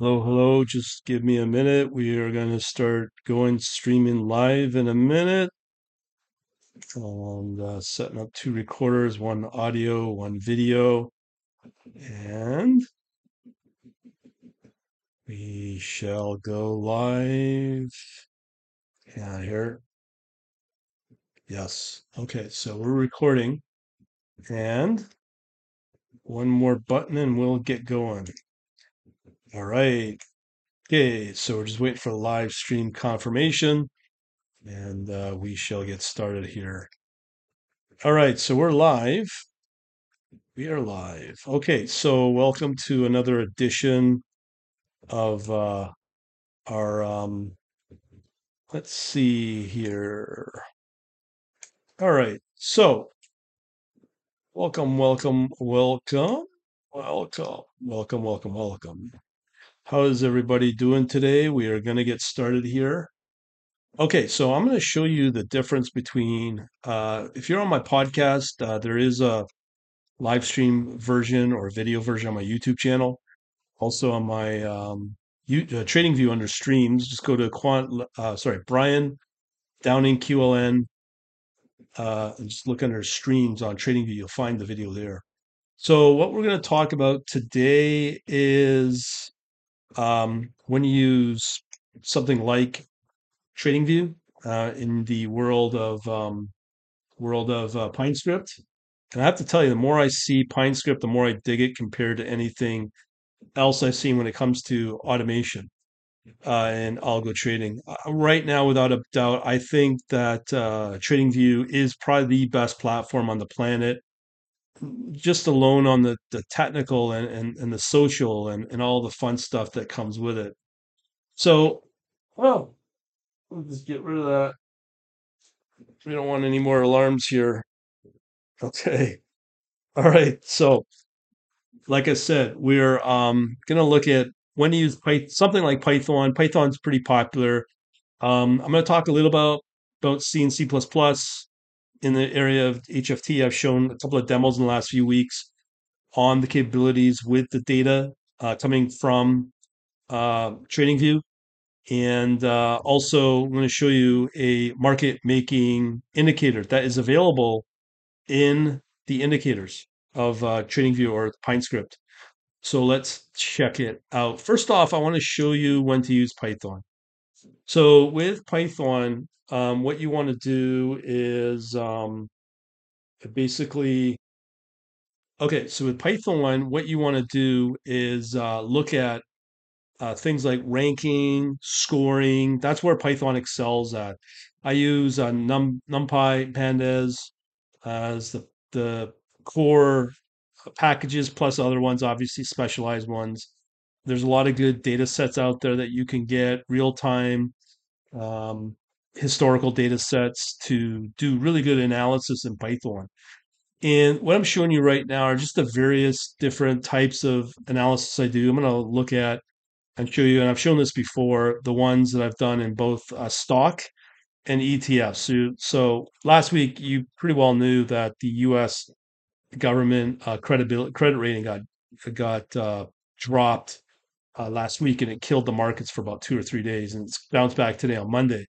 Hello, hello. Just give me a minute. We are going to start going streaming live in a minute. And uh, setting up two recorders, one audio, one video. And we shall go live. Yeah, here. Yes. Okay, so we're recording. And one more button and we'll get going. All right. Okay, so we're just waiting for live stream confirmation. And uh, we shall get started here. All right, so we're live. We are live. Okay, so welcome to another edition of uh, our. Um, let's see here. All right, so welcome, welcome, welcome, welcome, welcome, welcome, welcome. How is everybody doing today? We are going to get started here. Okay, so I'm going to show you the difference between, uh, if you're on my podcast, uh, there is a live stream version or video version on my YouTube channel. Also on my um, uh, Trading View under streams, just go to quant. Uh, sorry, Brian Downing QLN, uh, and just look under streams on Trading View. You'll find the video there. So what we're going to talk about today is um, when you use something like Trading View uh, in the world of um, world of uh, PineScript. And I have to tell you, the more I see PineScript, the more I dig it compared to anything else I've seen when it comes to automation uh, and algo trading. Uh, right now, without a doubt, I think that uh, TradingView is probably the best platform on the planet. Just alone on the, the technical and, and, and the social and, and all the fun stuff that comes with it. So, well, we'll just get rid of that. We don't want any more alarms here. Okay. All right. So, like I said, we're um, going to look at when to use Python, something like Python. Python's pretty popular. Um, I'm going to talk a little about about C and C++ in the area of HFT. I've shown a couple of demos in the last few weeks on the capabilities with the data uh, coming from uh, TradingView. And uh, also, I'm going to show you a market making indicator that is available in the indicators of uh, TradingView or PineScript. So let's check it out. First off, I want to show you when to use Python. So with Python, um, what you want to do is um, basically, okay, so with Python, what you want to do is uh, look at uh, things like ranking, scoring. That's where Python excels at. I use uh, Num NumPy Pandas as the the core packages plus other ones, obviously specialized ones. There's a lot of good data sets out there that you can get real time um, historical data sets to do really good analysis in Python. And what I'm showing you right now are just the various different types of analysis I do. I'm going to look at and show you, and I've shown this before, the ones that I've done in both uh, stock and ETFs. So, so last week, you pretty well knew that the U.S. government uh, credibility credit rating got got uh, dropped uh, last week, and it killed the markets for about two or three days, and it's bounced back today on Monday.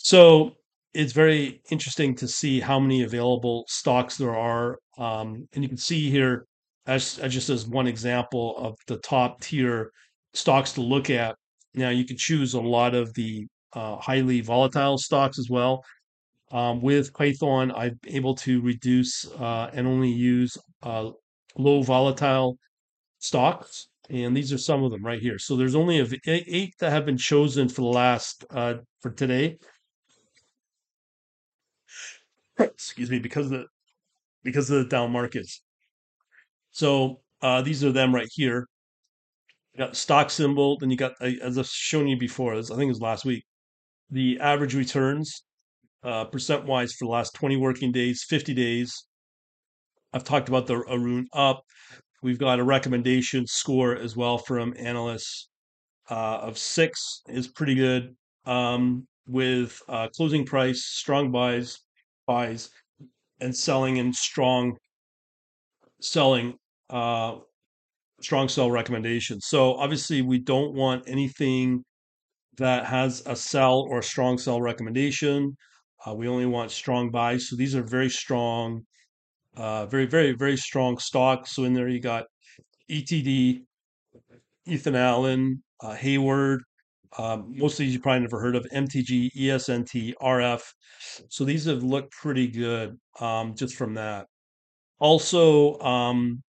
So it's very interesting to see how many available stocks there are, um, and you can see here as, as just as one example of the top tier stocks to look at. Now you can choose a lot of the uh, highly volatile stocks as well. Um, with Python, I'm able to reduce uh, and only use uh, low volatile stocks, and these are some of them right here. So there's only eight that have been chosen for the last uh, for today. Excuse me, because of the because of the down markets. So uh, these are them right here. You got stock symbol, then you got as I've shown you before. I think it was last week. The average returns uh, percent wise for the last 20 working days, 50 days. I've talked about the Aroon up. We've got a recommendation score as well from analysts uh, of six is pretty good. Um, with uh, closing price, strong buys, buys, and selling and strong selling. Uh, strong sell recommendations. So obviously we don't want anything that has a sell or a strong sell recommendation. Uh, we only want strong buys. So these are very strong, uh, very, very, very strong stocks. So in there you got ETD, Ethan Allen, uh, Hayward. Um, most of these you probably never heard of MTG, ESNT, RF. So these have looked pretty good um, just from that. Also, um,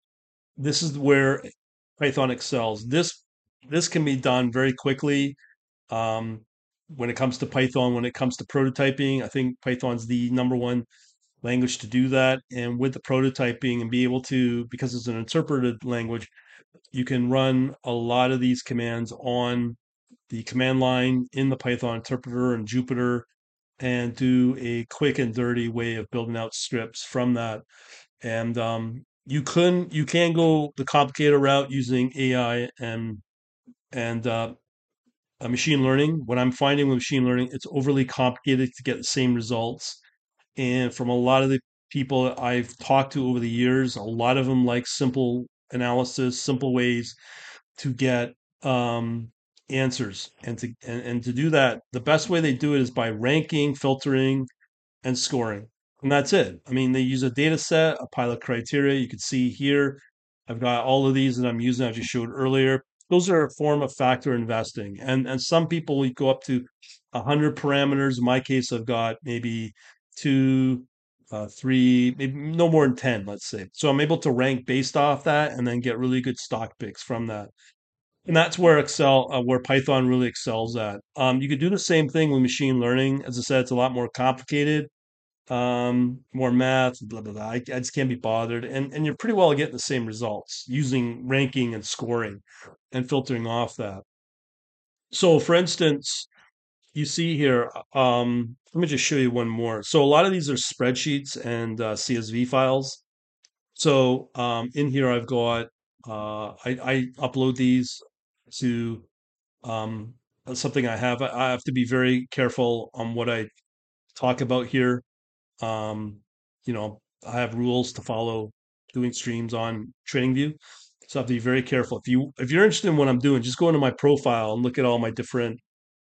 this is where Python excels. This this can be done very quickly. Um, when it comes to Python, when it comes to prototyping, I think Python's the number one language to do that. And with the prototyping and be able to, because it's an interpreted language, you can run a lot of these commands on the command line in the Python interpreter and Jupyter and do a quick and dirty way of building out scripts from that. And um, you can you can go the complicated route using AI and and uh, machine learning. What I'm finding with machine learning, it's overly complicated to get the same results. And from a lot of the people I've talked to over the years, a lot of them like simple analysis, simple ways to get um, answers. And to and, and to do that, the best way they do it is by ranking, filtering, and scoring. And that's it. I mean, they use a data set, a pilot criteria. You can see here, I've got all of these that I'm using, I just showed earlier. Those are a form of factor investing. And and some people we go up to 100 parameters. In my case, I've got maybe two, uh, three, maybe no more than 10, let's say. So I'm able to rank based off that and then get really good stock picks from that. And that's where Excel, uh, where Python really excels at. Um, you could do the same thing with machine learning. As I said, it's a lot more complicated um, more math, blah blah blah. I, I just can't be bothered, and and you're pretty well getting the same results using ranking and scoring and filtering off that. So, for instance, you see here. Um, let me just show you one more. So, a lot of these are spreadsheets and uh, CSV files. So, um, in here, I've got uh, I, I upload these to um, something I have. I have to be very careful on what I talk about here um, you know, I have rules to follow doing streams on TradingView. So I have to be very careful. If you if you're interested in what I'm doing, just go into my profile and look at all my different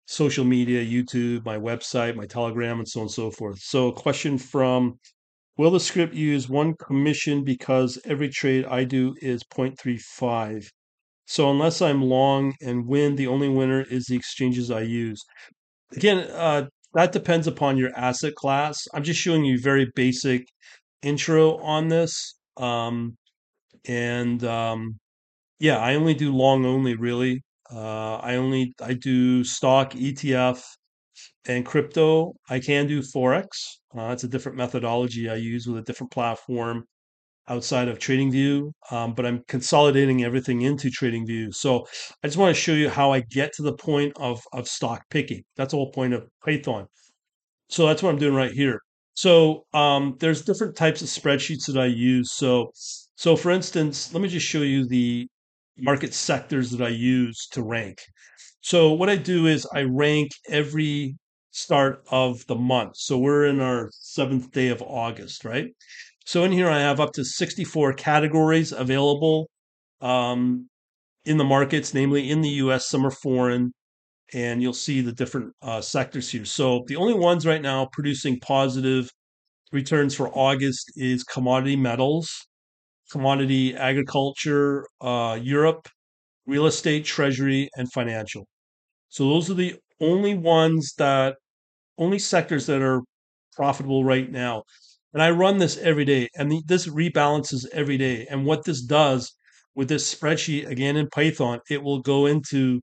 social media, YouTube, my website, my Telegram, and so on and so forth. So a question from Will the script use one commission because every trade I do is 0.35? So unless I'm long and win, the only winner is the exchanges I use. Again, uh, that depends upon your asset class. I'm just showing you very basic intro on this. Um, and um, yeah, I only do long only really. Uh, I only I do stock, ETF, and crypto. I can do forex. Uh, it's a different methodology I use with a different platform outside of TradingView, um, but I'm consolidating everything into TradingView. So I just want to show you how I get to the point of of stock picking. That's the whole point of Python. So that's what I'm doing right here. So um, there's different types of spreadsheets that I use. So so for instance, let me just show you the market sectors that I use to rank. So what I do is I rank every start of the month. So we're in our seventh day of August, right? So in here, I have up to 64 categories available um, in the markets, namely in the US, some are foreign, and you'll see the different uh, sectors here. So the only ones right now producing positive returns for August is commodity metals, commodity agriculture, uh, Europe, real estate, treasury, and financial. So those are the only ones that, only sectors that are profitable right now. And I run this every day, and this rebalances every day. And what this does with this spreadsheet, again in Python, it will go into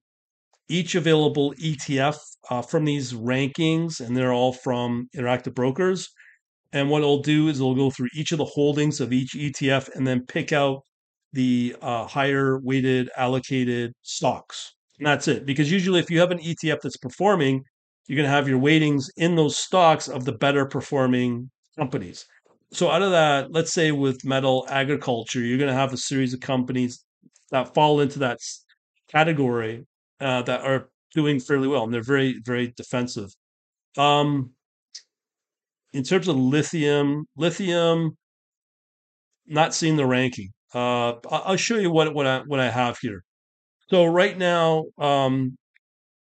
each available ETF uh, from these rankings, and they're all from Interactive Brokers. And what it'll do is it'll go through each of the holdings of each ETF and then pick out the uh, higher weighted allocated stocks. And that's it. Because usually, if you have an ETF that's performing, you're going to have your weightings in those stocks of the better performing companies. So out of that, let's say with metal agriculture, you're going to have a series of companies that fall into that category uh, that are doing fairly well, and they're very, very defensive. Um, in terms of lithium, lithium, not seeing the ranking. Uh, I'll show you what what I what I have here. So right now, um,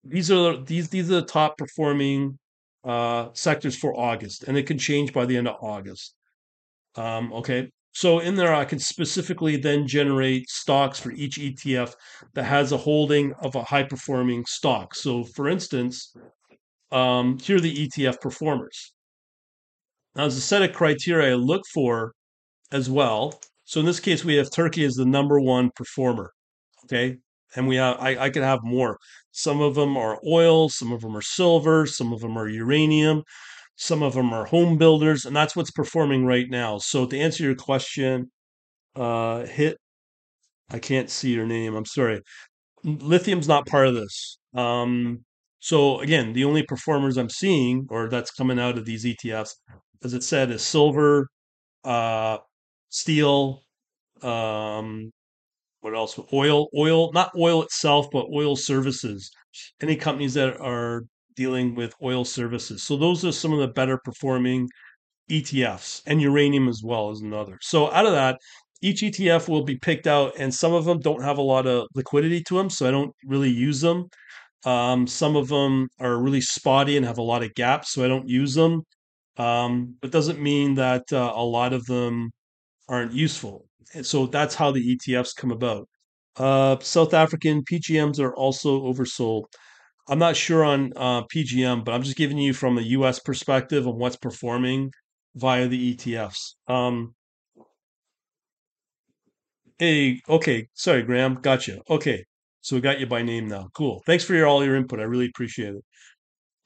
these are these these are the top performing uh, sectors for August, and it can change by the end of August. Um, okay, so in there, I can specifically then generate stocks for each ETF that has a holding of a high performing stock. So, for instance, um, here are the ETF performers. Now, there's a set of criteria I look for as well. So in this case, we have Turkey as the number one performer. Okay. And we have, I, I could have more. Some of them are oil, some of them are silver, some of them are uranium, some of them are home builders, and that's what's performing right now. So to answer your question, uh, hit, I can't see your name. I'm sorry. Lithium's not part of this. Um, so again, the only performers I'm seeing, or that's coming out of these ETFs, as it said, is silver, uh, steel, um, what else? Oil, oil, not oil itself, but oil services. Any companies that are dealing with oil services. So those are some of the better performing ETFs, and uranium as well as another. So out of that, each ETF will be picked out, and some of them don't have a lot of liquidity to them, so I don't really use them. Um, some of them are really spotty and have a lot of gaps, so I don't use them. Um, but doesn't mean that uh, a lot of them aren't useful. So that's how the ETFs come about. Uh, South African PGMs are also oversold. I'm not sure on uh, PGM, but I'm just giving you from a US perspective on what's performing via the ETFs. Um, hey, okay, sorry, Graham, gotcha. Okay, so we got you by name now. Cool. Thanks for your all your input. I really appreciate it.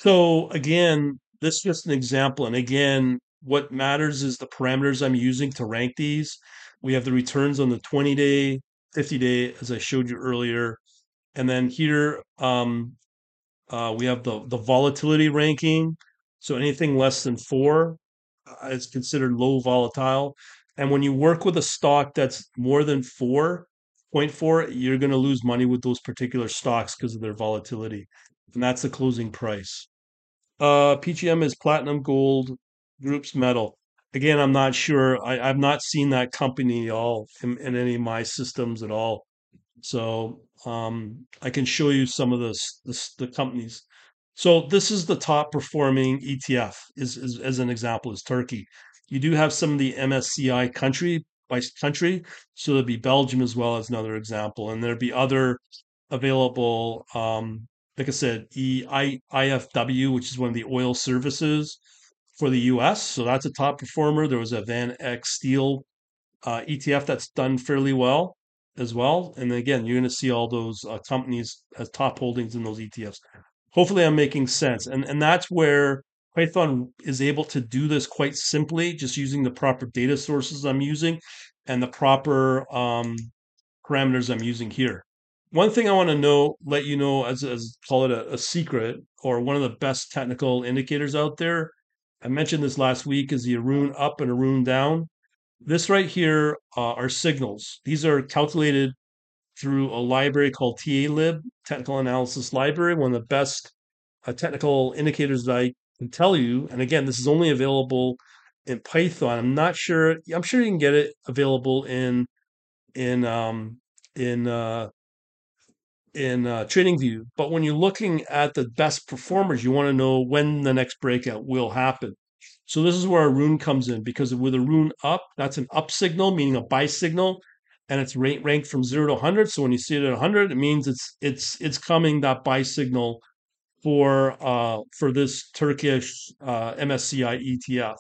So again, this is just an example. And again, what matters is the parameters I'm using to rank these. We have the returns on the 20 day, 50 day, as I showed you earlier. And then here, um, uh, we have the, the volatility ranking. So anything less than four uh, is considered low volatile. And when you work with a stock that's more than 4.4, you're going to lose money with those particular stocks because of their volatility. And that's the closing price. Uh, PGM is platinum, gold, groups metal. Again, I'm not sure. I, I've not seen that company at all in, in any of my systems at all. So um, I can show you some of the, the the companies. So this is the top performing ETF. Is, is as an example is Turkey. You do have some of the MSCI country by country. So there'd be Belgium as well as another example, and there'd be other available. Um, like I said, E I IFW, which is one of the oil services for the U.S. So that's a top performer. There was a Van Eck Steel uh, ETF that's done fairly well as well. And again, you're going to see all those uh, companies as top holdings in those ETFs. Hopefully, I'm making sense. And and that's where Python is able to do this quite simply, just using the proper data sources I'm using and the proper um, parameters I'm using here. One thing I want to know, let you know as, as call it a, a secret or one of the best technical indicators out there. I mentioned this last week is the Aroon up and Aroon down. This right here uh, are signals. These are calculated through a library called TALib, Technical Analysis Library, one of the best uh, technical indicators that I can tell you. And again, this is only available in Python. I'm not sure. I'm sure you can get it available in in um, in uh, in uh, TradingView. But when you're looking at the best performers, you want to know when the next breakout will happen. So this is where Aroon comes in because with Aroon up, that's an up signal, meaning a buy signal, and it's ranked from zero to 100. So when you see it at 100, it means it's it's it's coming that buy signal for uh, for this Turkish uh, MSCI ETF.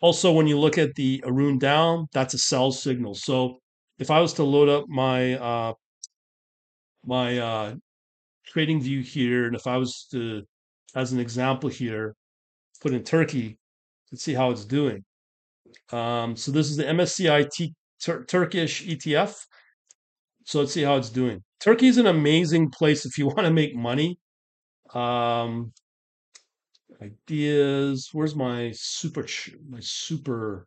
Also, when you look at the Aroon down, that's a sell signal. So if I was to load up my uh, my uh, TradingView here, and if I was to, as an example here, put in Turkey, let's see how it's doing. Um, so this is the MSCI T- Tur- Turkish ETF. So let's see how it's doing. Turkey is an amazing place if you want to make money. Um, ideas. Where's my super? My super.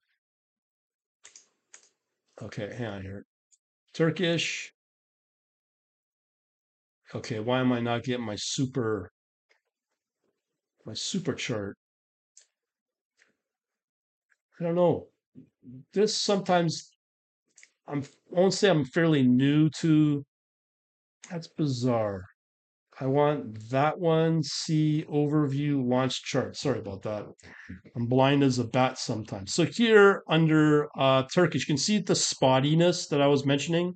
Okay, hang on here. Turkish. Okay, why am I not getting my super? My super chart. I don't know. This sometimes I'm won't say I'm fairly new to. That's bizarre. I want that one. See overview launch chart. Sorry about that. I'm blind as a bat sometimes. So here under uh, Turkish, you can see the spottiness that I was mentioning.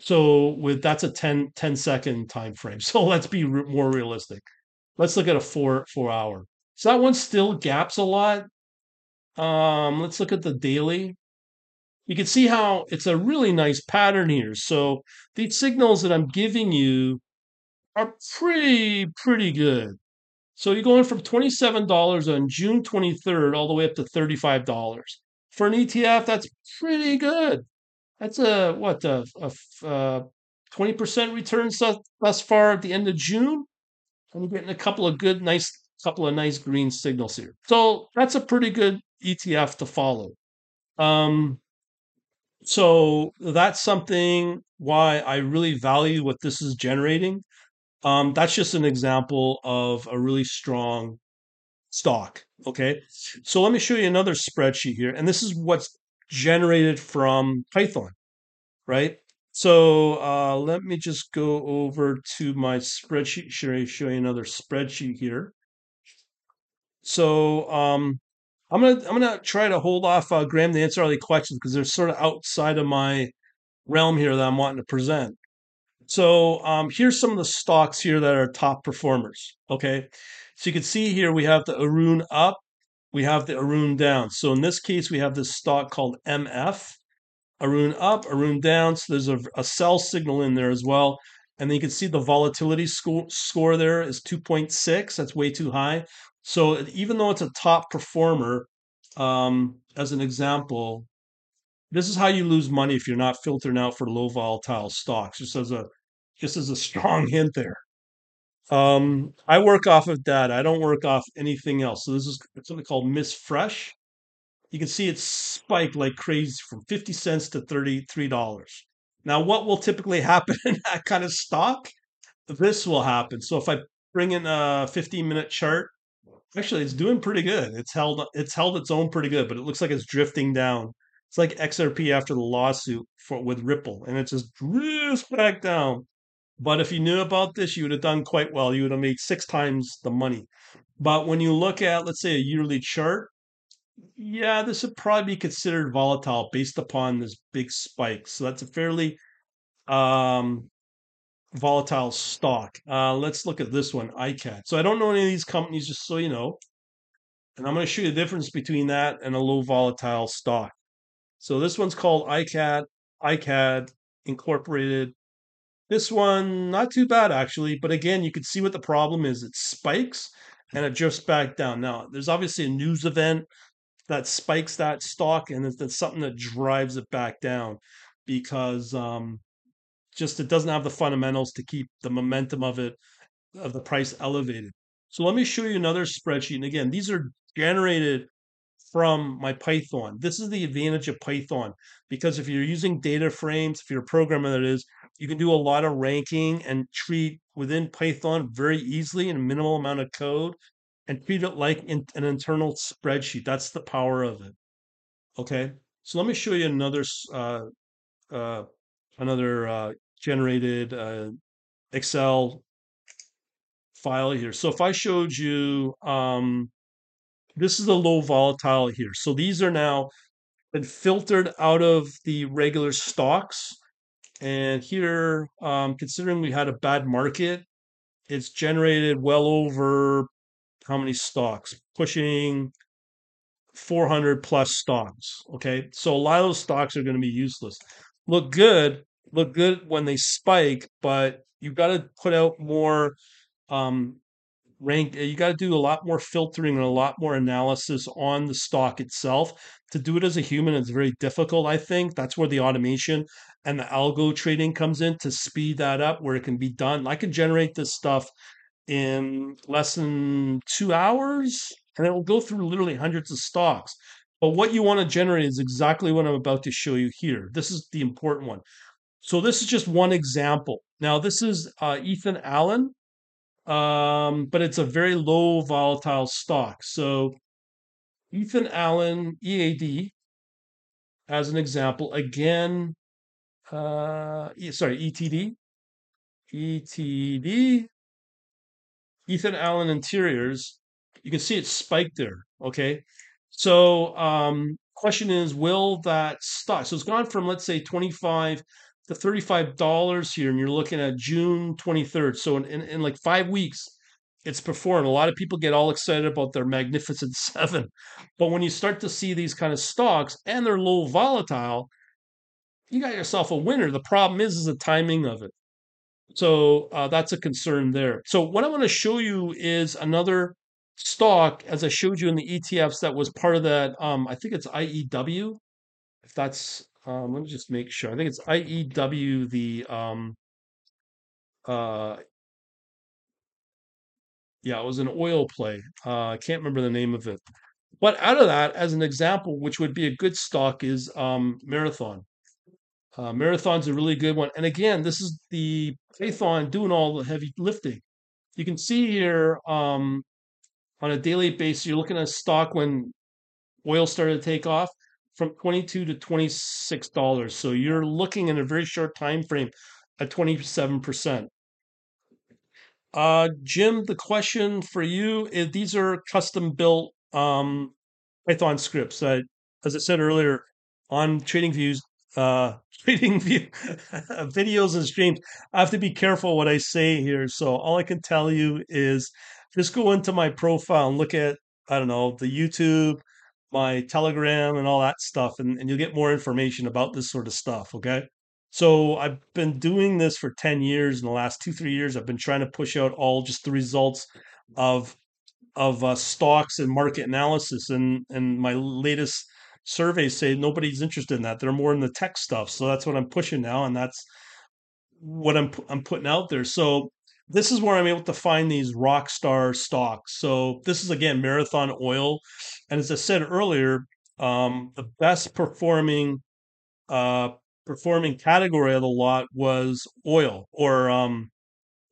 So with that's a 10, 10 second time frame. So let's be re- more realistic. Let's look at a four four hour. So that one still gaps a lot. Um, let's look at the daily. You can see how it's a really nice pattern here. So these signals that I'm giving you are pretty pretty good. So you're going from $27 on June 23rd all the way up to $35. For an ETF, that's pretty good. That's a what a, a 20% return thus, thus far at the end of June. And you're getting a couple of good, nice, couple of nice green signals here. So that's a pretty good ETF to follow. Um, so that's something why I really value what this is generating. Um, that's just an example of a really strong stock. Okay. So let me show you another spreadsheet here. And this is what's generated from Python, right? So uh, let me just go over to my spreadsheet. Should I show you another spreadsheet here? So um, I'm gonna I'm gonna try to hold off uh, Graham to answer all the questions because they're sort of outside of my realm here that I'm wanting to present. So um, here's some of the stocks here that are top performers. Okay, so you can see here we have the Aroon up, we have the Aroon down. So in this case, we have this stock called MF. Aroon up, Aroon down. So there's a, a sell signal in there as well. And then you can see the volatility score, score there is 2.6. That's way too high. So even though it's a top performer, um, as an example, this is how you lose money if you're not filtering out for low volatile stocks. Just as a just as a strong hint there. Um, I work off of data. I don't work off anything else. So this is something called Missfresh. You can see it spiked like crazy from 50 cents to $33. Now, what will typically happen in that kind of stock? This will happen. So if I bring in a 15 minute chart, actually it's doing pretty good. It's held it's held its own pretty good, but it looks like it's drifting down. It's like XRP after the lawsuit for with Ripple, and it just drifts back down. But if you knew about this, you would have done quite well. You would have made six times the money. But when you look at, let's say, a yearly chart, yeah, this would probably be considered volatile based upon this big spike. So that's a fairly um, volatile stock. Uh, let's look at this one, ICAT. So I don't know any of these companies, just so you know. And I'm going to show you the difference between that and a low volatile stock. So this one's called ICAT, ICAD Incorporated. This one, not too bad actually, but again, you can see what the problem is. It spikes and it drifts back down. Now, there's obviously a news event that spikes that stock, and it's, something that drives it back down because um, just it doesn't have the fundamentals to keep the momentum of it of the price elevated. So let me show you another spreadsheet. And again, these are generated from my Python. This is the advantage of Python because if you're using data frames, if you're a programmer that is, you can do a lot of ranking and treat within Python very easily in a minimal amount of code and treat it like in, an internal spreadsheet. That's the power of it. Okay, so let me show you another uh, uh, another uh, generated uh, Excel file here. So if I showed you, um, this is a low volatile here. So these are now been filtered out of the regular stocks. And here, um, considering we had a bad market, it's generated well over how many stocks? Pushing 400 plus stocks. Okay. So a lot of those stocks are going to be useless. Look good, look good when they spike, but you've got to put out more um, rank. You got to do a lot more filtering and a lot more analysis on the stock itself. To do it as a human, it's very difficult. I think that's where the automation and the algo trading comes in to speed that up, where it can be done. I can generate this stuff in less than two hours, and it will go through literally hundreds of stocks. But what you want to generate is exactly what I'm about to show you here. This is the important one. So this is just one example. Now this is uh, Ethan Allen, um, but it's a very low volatile stock. So Ethan Allen EAD, as an example, again, uh, sorry, ETD, ETD, Ethan Allen Interiors. You can see it spiked there. Okay. So, um, question is, will that stock? So it's gone from, let's say, 25 to $35 here, and you're looking at June 23rd. So in, in, in like five weeks, it's performed. A lot of people get all excited about their Magnificent Seven. But when you start to see these kind of stocks and they're low volatile, you got yourself a winner. The problem is, is the timing of it. So uh, that's a concern there. So what I want to show you is another stock, as I showed you in the ETFs, that was part of that. Um, I think it's IEW. If that's, um, let me just make sure. I think it's IEW. The um, uh, yeah, it was an oil play. Uh, I can't remember the name of it. But out of that, as an example, which would be a good stock, is um, Marathon. Uh, Marathon's a really good one. And again, this is the Python doing all the heavy lifting. You can see here um, on a daily basis, you're looking at a stock when oil started to take off from 22 to 26 dollars. So you're looking in a very short time frame at 27%. Uh, Jim, the question for you is these are custom built um, Python scripts that, as I said earlier, on Trading Views, uh, TradingView videos and streams. I have to be careful what I say here. So all I can tell you is just go into my profile and look at, I don't know, the YouTube, my Telegram, and all that stuff, and, and you'll get more information about this sort of stuff. Okay. So I've been doing this for 10 years. In the last two, three years, I've been trying to push out all just the results of of uh, stocks and market analysis. And and my latest surveys say nobody's interested in that. They're more in the tech stuff. So that's what I'm pushing now, and that's what I'm I'm putting out there. So this is where I'm able to find these rock star stocks. So this is again Marathon Oil, and as I said earlier, um, the best performing uh, performing category of the lot was oil or um,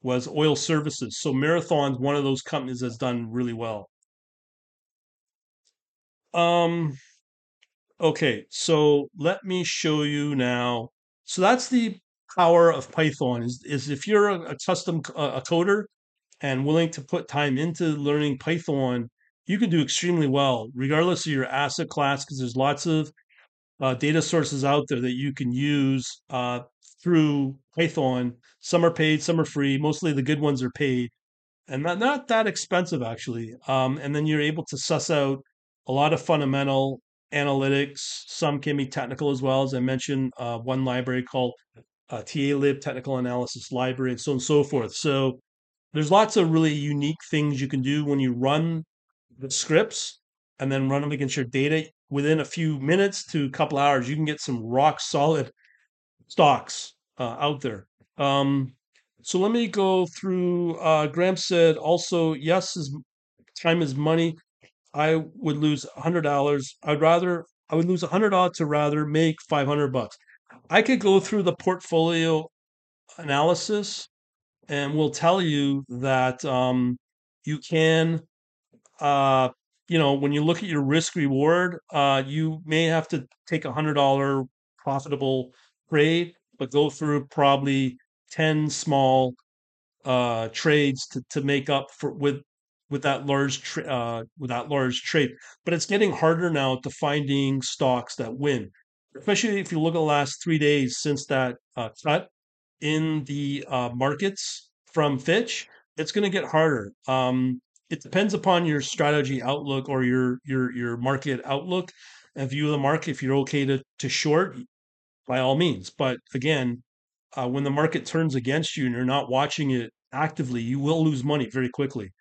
was oil services. So Marathon's one of those companies that's done really well. Um, okay, so let me show you now. So that's the power of Python is, is if you're a, a custom c- a coder and willing to put time into learning Python, you can do extremely well, regardless of your asset class, because there's lots of uh, data sources out there that you can use uh, through Python. Some are paid, some are free. Mostly the good ones are paid, and not not that expensive actually. Um, and then you're able to suss out a lot of fundamental analytics. Some can be technical as well, as I mentioned. Uh, one library called uh, TALib Technical Analysis Library, and so on and so forth. So there's lots of really unique things you can do when you run the scripts and then run them against your data within a few minutes to a couple hours. You can get some rock solid stocks uh, out there. Um, so let me go through uh, graham said also yes is time is money i would lose hundred dollars. I'd rather i would lose hundred dollars to rather make 500 bucks i could go through the portfolio analysis and will tell you that um, you can uh, you know, when you look at your risk reward, uh, you may have to take a hundred dollar profitable trade, but go through probably ten small uh, trades to, to make up for with with that large tra- uh, with that large trade. But it's getting harder now to finding stocks that win, especially if you look at the last three days since that uh, cut in the uh, markets from Fitch. It's going to get harder. Um, it depends upon your strategy outlook or your your your market outlook and view of the market. If you're okay to to short, by all means. But again, uh, when the market turns against you and you're not watching it actively, you will lose money very quickly.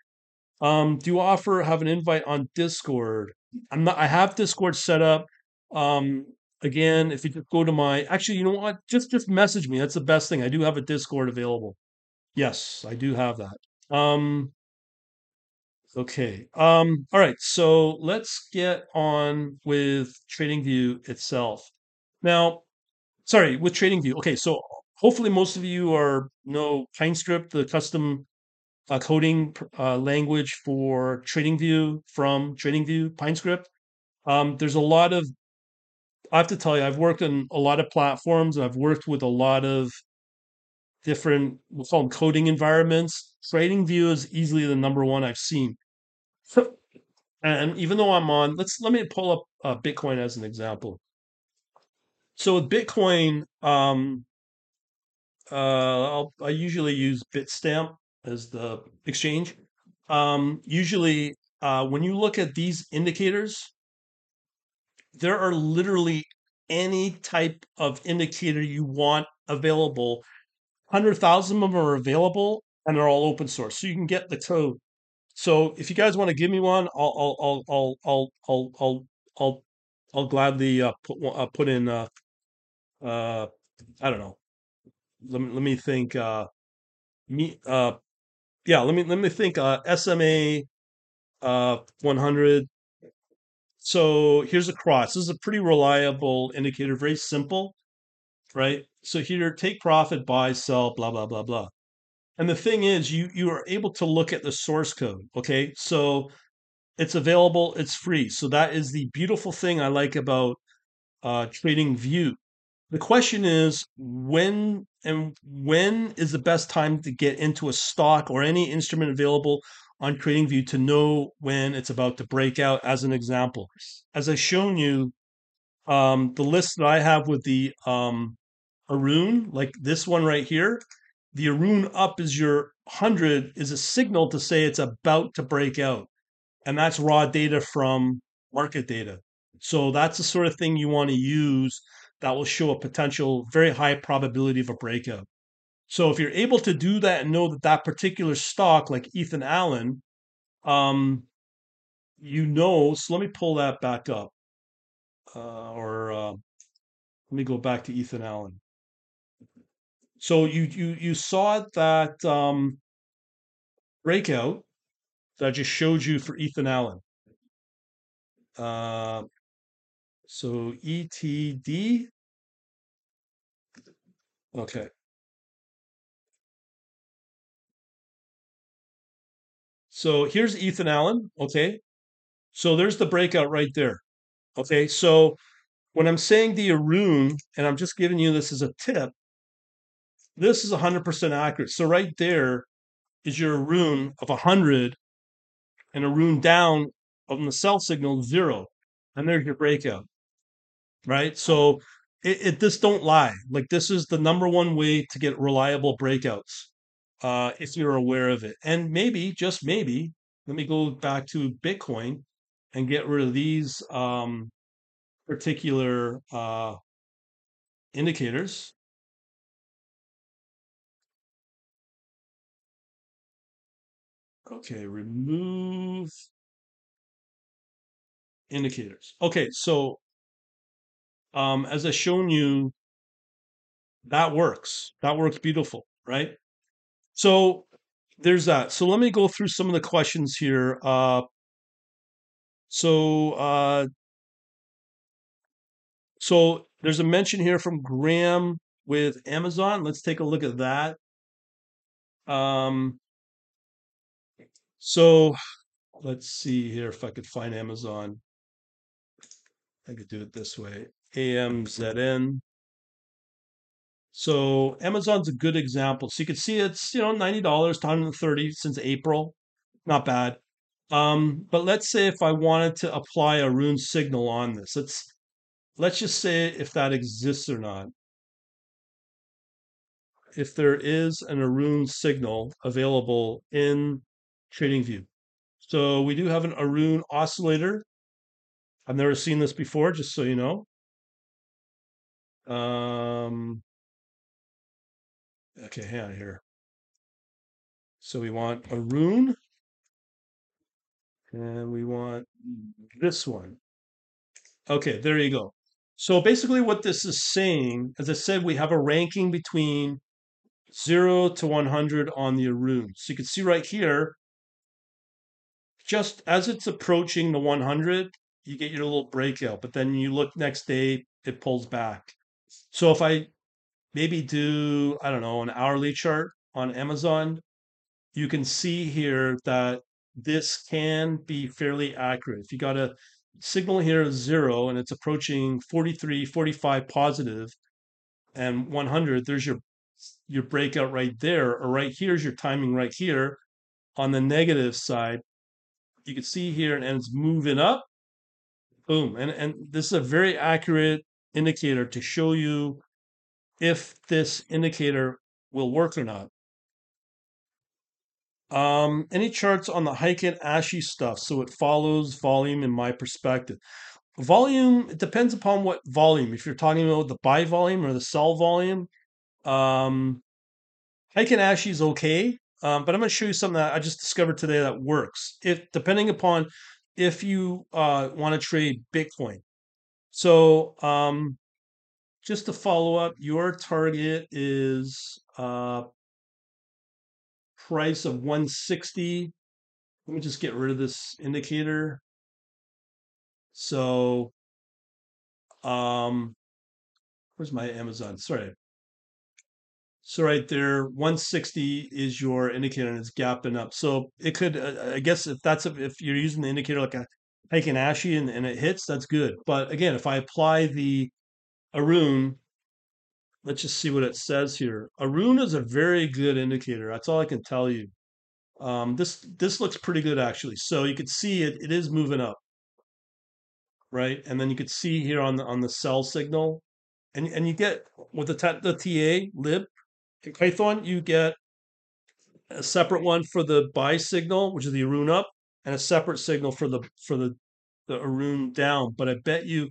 Um, do you offer have an invite on Discord? I'm not. I have Discord set up. Um, again, if you just go to my, actually, you know what? Just just message me. That's the best thing. I do have a Discord available. Yes, I do have that. Um, Okay. Um, all right. So let's get on with TradingView itself. Now, sorry, with TradingView. Okay. So hopefully most of you are know PineScript, the custom uh, coding uh, language for TradingView from TradingView, PineScript. Um, there's a lot of I have to tell you, I've worked on a lot of platforms. I've worked with a lot of different, we'll call them coding environments. TradingView is easily the number one I've seen. So, and even though I'm on, let's let me pull up uh, Bitcoin as an example. So with Bitcoin, um, uh, I'll, I usually use Bitstamp as the exchange. Um, usually, uh, when you look at these indicators, there are literally any type of indicator you want available. 100,000 of them are available and they're all open source. So you can get the code. So if you guys want to give me one, I'll I'll I'll I'll I'll I'll I'll, I'll gladly uh, put one, uh, put in uh, uh I don't know. Let me let me think uh me uh yeah, let me let me think uh SMA uh 100 so here's a cross. This is a pretty reliable indicator, very simple, right? So here, take profit, buy, sell, blah, blah, blah, blah. And the thing is, you you are able to look at the source code. Okay, so it's available, it's free. So that is the beautiful thing I like about uh, Trading View. The question is when and when is the best time to get into a stock or any instrument available on TradingView to know when it's about to break out. As an example, as I've shown you, um, the list that I have with the um, Aroon, like this one right here, the Aroon up is your 100 is a signal to say it's about to break out. And that's raw data from market data. So that's the sort of thing you want to use that will show a potential very high probability of a breakout. So if you're able to do that and know that that particular stock, like Ethan Allen, um, you know. So let me pull that back up, uh, or uh, let me go back to Ethan Allen. So you you you saw that um, breakout that I just showed you for Ethan Allen. Uh, so ETD. Okay. So here's Ethan Allen. Okay. So there's the breakout right there. Okay. So when I'm saying the Aroon, and I'm just giving you this as a tip, this is 100% accurate. So right there is your Aroon of 100 and Aroon down on the sell signal zero. And there's your breakout. Right. So it, it this don't lie. Like this is the number one way to get reliable breakouts uh, if you're aware of it. And maybe, just maybe, let me go back to Bitcoin and get rid of these um, particular uh, indicators. Okay, remove indicators. Okay, so um, as I've shown you, that works. That works beautiful, right? So there's that. So let me go through some of the questions here. Uh, so uh, so there's a mention here from Graham with Amazon. Let's take a look at that. Um, so let's see here if I could find Amazon. I could do it this way. AMZN. So Amazon's a good example. So you can see it's you know ninety dollars, to thirty since April, not bad. Um, but let's say if I wanted to apply a Aroon signal on this, let's let's just say if that exists or not. If there is an Aroon signal available in TradingView. So we do have an Aroon oscillator. I've never seen this before, just so you know. Um, Okay, hang on here. So we want a Aroon, and we want this one. Okay, there you go. So basically what this is saying, as I said, we have a ranking between 0 to 100 on the Aroon. So you can see right here, just as it's approaching the 100, you get your little breakout. But then you look next day, it pulls back. So if I maybe do, I don't know, an hourly chart on Amazon, you can see here that this can be fairly accurate. If you got a signal here of zero and it's approaching 43, 45 positive and 100, there's your your breakout right there, or right here's your timing right here. On the negative side, you can see here, and it's moving up. Boom, and and this is a very accurate indicator to show you if this indicator will work or not. Um, any charts on the Heikin Ashi stuff? So it follows volume in my perspective. Volume, it depends upon what volume. If you're talking about the buy volume or the sell volume, um, Heikin Ashi is okay. Um, but I'm going to show you something that I just discovered today that works. If depending upon if you uh, want to trade Bitcoin. So um, just to follow up, your target is uh, price of 160. Let me just get rid of this indicator. So, um, where's my Amazon? Sorry. So right there, 160 is your indicator and it's gapping up. So it could, uh, I guess, if that's a, if you're using the indicator like a Heikin Ashi and, and it hits, that's good. But again, if I apply the Aroon, let's just see what it says here. Aroon is a very good indicator. That's all I can tell you. Um, this this looks pretty good actually. So you could see it it is moving up, right? And then you could see here on the on the sell signal, and and you get with the ta- the TA lib in Python, you get a separate one for the buy signal, which is the Aroon up, and a separate signal for the for the the Aroon down. But I bet you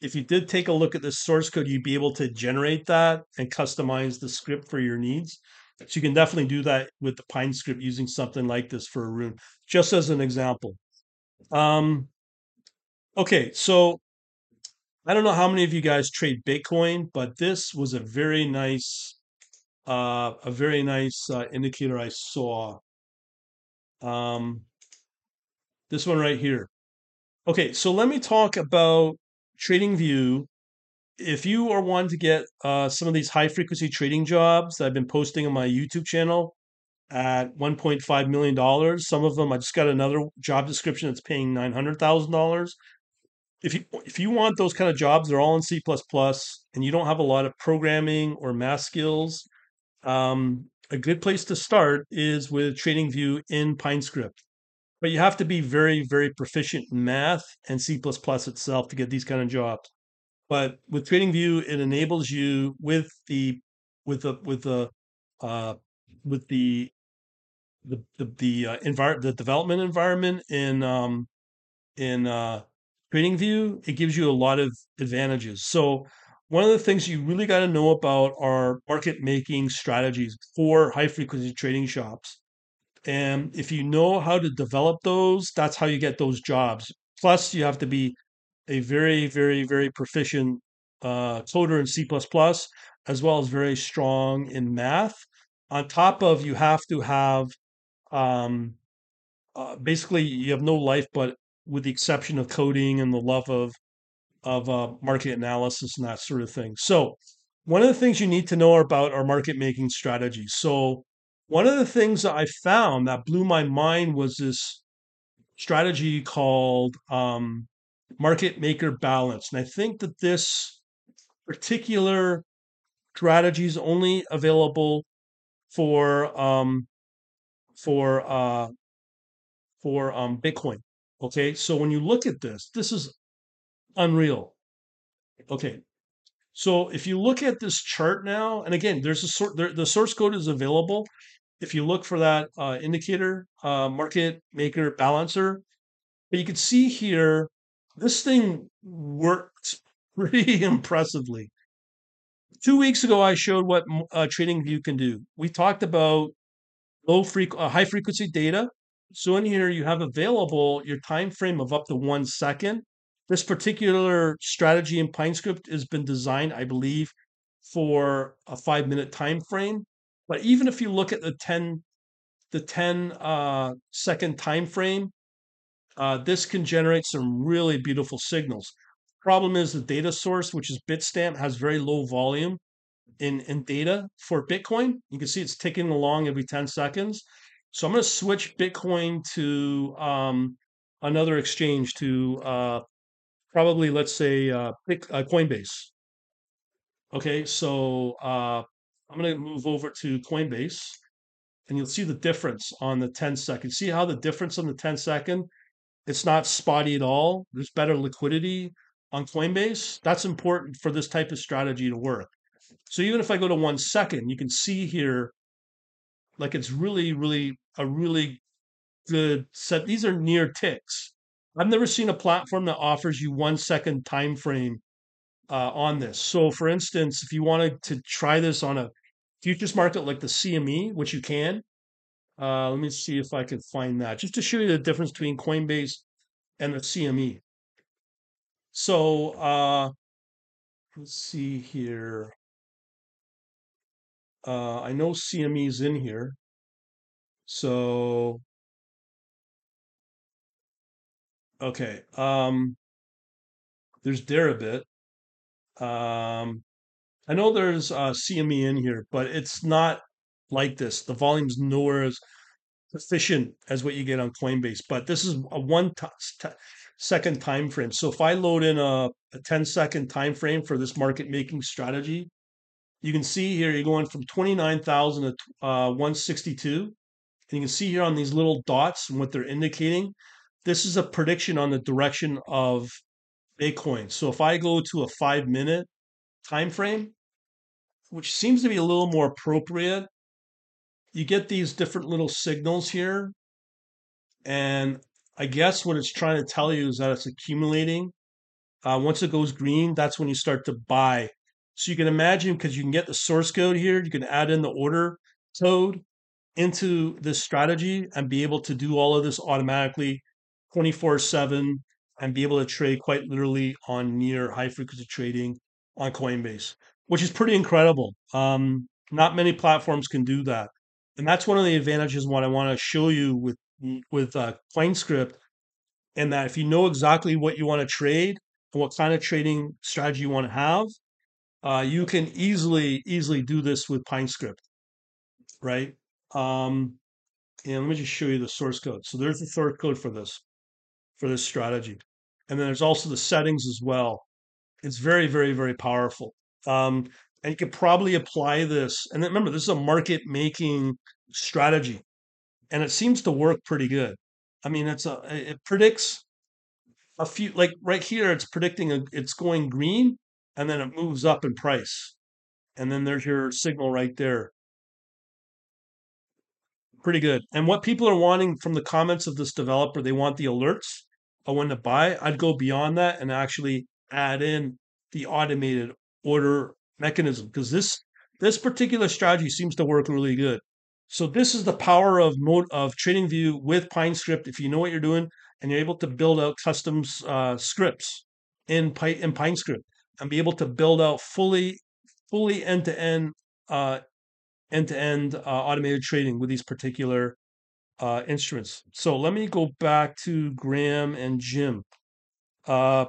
if you did take a look at the source code, you'd be able to generate that and customize the script for your needs. So you can definitely do that with the Pine script using something like this for a Aroon, just as an example. Um, okay, so I don't know how many of you guys trade Bitcoin, but this was a very nice, uh, a very nice uh, indicator I saw. Um, this one right here. Okay, so let me talk about TradingView if you are wanting to get uh, some of these high frequency trading jobs that I've been posting on my YouTube channel at $1.5 million, some of them I just got another job description that's paying $900,000. If you if you want those kind of jobs, they're all in C++ and you don't have a lot of programming or math skills, um, a good place to start is with TradingView in PineScript. But you have to be very, very proficient in math and C++ itself to get these kind of jobs. But with TradingView, it enables you with the with the with the uh, with the the the the uh, the development environment in um, in uh, TradingView, it gives you a lot of advantages. So one of the things you really got to know about are market making strategies for high frequency trading shops. And if you know how to develop those, that's how you get those jobs. Plus, you have to be a very, very, very proficient uh, coder in C++, as well as very strong in math. On top of, you have to have um, uh, basically you have no life, but with the exception of coding and the love of of uh, market analysis and that sort of thing. So, one of the things you need to know about our market making strategies. So, one of the things that I found that blew my mind was this strategy called um, market maker balance. And I think that this particular strategy is only available for um, for uh, for um, Bitcoin. Okay, so when you look at this, this is unreal. Okay, so if you look at this chart now, and again, there's a sort the source code is available. If you look for that uh, indicator, uh, market maker balancer, but you can see here this thing works pretty impressively. Two weeks ago, I showed what uh, TradingView can do. We talked about low freq- uh, high frequency data. So in here, you have available your time frame of up to one second. This particular strategy in PineScript has been designed, I believe, for a five minute time frame. But even if you look at the 10 the 10 uh, second time frame, uh, this can generate some really beautiful signals. Problem is the data source, which is Bitstamp, has very low volume in, in data for Bitcoin. You can see it's ticking along every 10 seconds. So I'm going to switch Bitcoin to um, another exchange to uh, probably let's say uh, uh, Coinbase. Okay, so uh, I'm going to move over to Coinbase, and you'll see the difference on the 10 second. See how the difference on the 10 second? It's not spotty at all. There's better liquidity on Coinbase. That's important for this type of strategy to work. So even if I go to one second, you can see here, like it's really, really a really good set. These are near ticks. I've never seen a platform that offers you one second time frame uh, on this. So, for instance, if you wanted to try this on a futures market like the CME, which you can, uh, let me see if I can find that just to show you the difference between Coinbase and the CME. So, uh, let's see here. Uh, I know CME is in here. So, okay. Um, there's Deribit. Um, I know there's uh, CME in here, but it's not like this. The volume's nowhere as efficient as what you get on Coinbase. But this is a one t- t- second time frame. So if I load in a, a 10 second time frame for this market making strategy, you can see here you're going from 29,000 to uh, 162. And you can see here on these little dots and what they're indicating. This is a prediction on the direction of Bitcoin. So if I go to a five minute time frame, which seems to be a little more appropriate, you get these different little signals here. And I guess what it's trying to tell you is that it's accumulating. Uh, once it goes green, that's when you start to buy. So you can imagine because you can get the source code here, you can add in the order code into this strategy and be able to do all of this automatically 24 7 and be able to trade quite literally on near high frequency trading on Coinbase, which is pretty incredible. Um, not many platforms can do that. And that's one of the advantages what I want to show you with with uh, CoinScript, and that if you know exactly what you want to trade and what kind of trading strategy you want to have, uh, you can easily easily do this with PineScript, right? Um, and let me just show you the source code. So there's the source code for this for this strategy, and then there's also the settings as well. It's very very very powerful. Um, and you could probably apply this. And remember, this is a market making strategy, and it seems to work pretty good. I mean, it's a it predicts a few like right here. It's predicting a, it's going green, and then it moves up in price, and then there's your signal right there. Pretty good. And what people are wanting from the comments of this developer, they want the alerts of when to buy. I'd go beyond that and actually add in the automated order mechanism because this this particular strategy seems to work really good. So this is the power of mode of TradingView with PineScript. If you know what you're doing and you're able to build out custom uh, scripts in Pine in PineScript and be able to build out fully fully end to end end to end automated trading with these particular uh, instruments. So let me go back to Graham and Jim. Uh,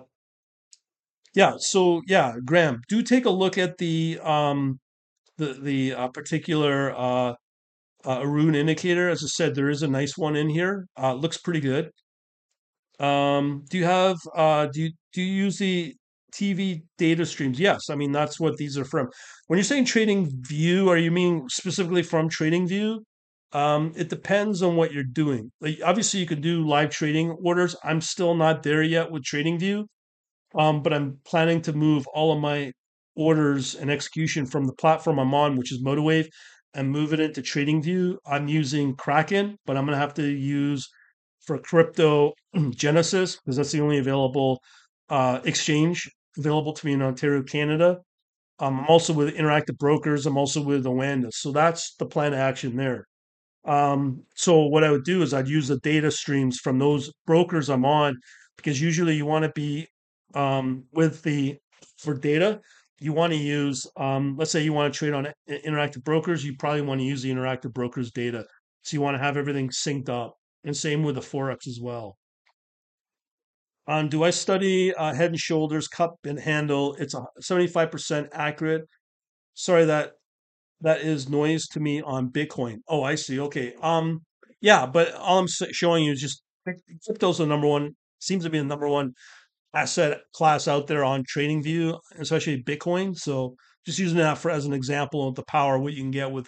yeah, so yeah, Graham, do take a look at the um, the the uh, particular uh, uh, Aroon indicator. As I said, there is a nice one in here. Uh, looks pretty good. Um, do you have uh, do you do you use the TV data streams? Yes, I mean that's what these are from. When you're saying Trading View, are you mean specifically from Trading View? Um, it depends on what you're doing. Like obviously, you can do live trading orders. I'm still not there yet with Trading View, um, but I'm planning to move all of my orders and execution from the platform I'm on, which is Motorwave, and move it into TradingView. I'm using Kraken, but I'm going to have to use for crypto Genesis because that's the only available uh, exchange available to me in Ontario, Canada. Um, I'm also with Interactive Brokers. I'm also with Oanda. So that's the plan of action there. Um, so what I would do is I'd use the data streams from those brokers I'm on because usually you want to be um, with the for data you want to use um, let's say you want to trade on interactive brokers you probably want to use the interactive brokers data. So you want to have everything synced up and same with the forex as well. Um, do i study uh, head and shoulders cup and handle? It's a 75% accurate. Sorry that that is noise to me on bitcoin. Oh i see okay um yeah but all i'm showing you is just crypto's the number one seems to be the number one asset class out there on TradingView, especially Bitcoin. So just using that for as an example of the power of what you can get with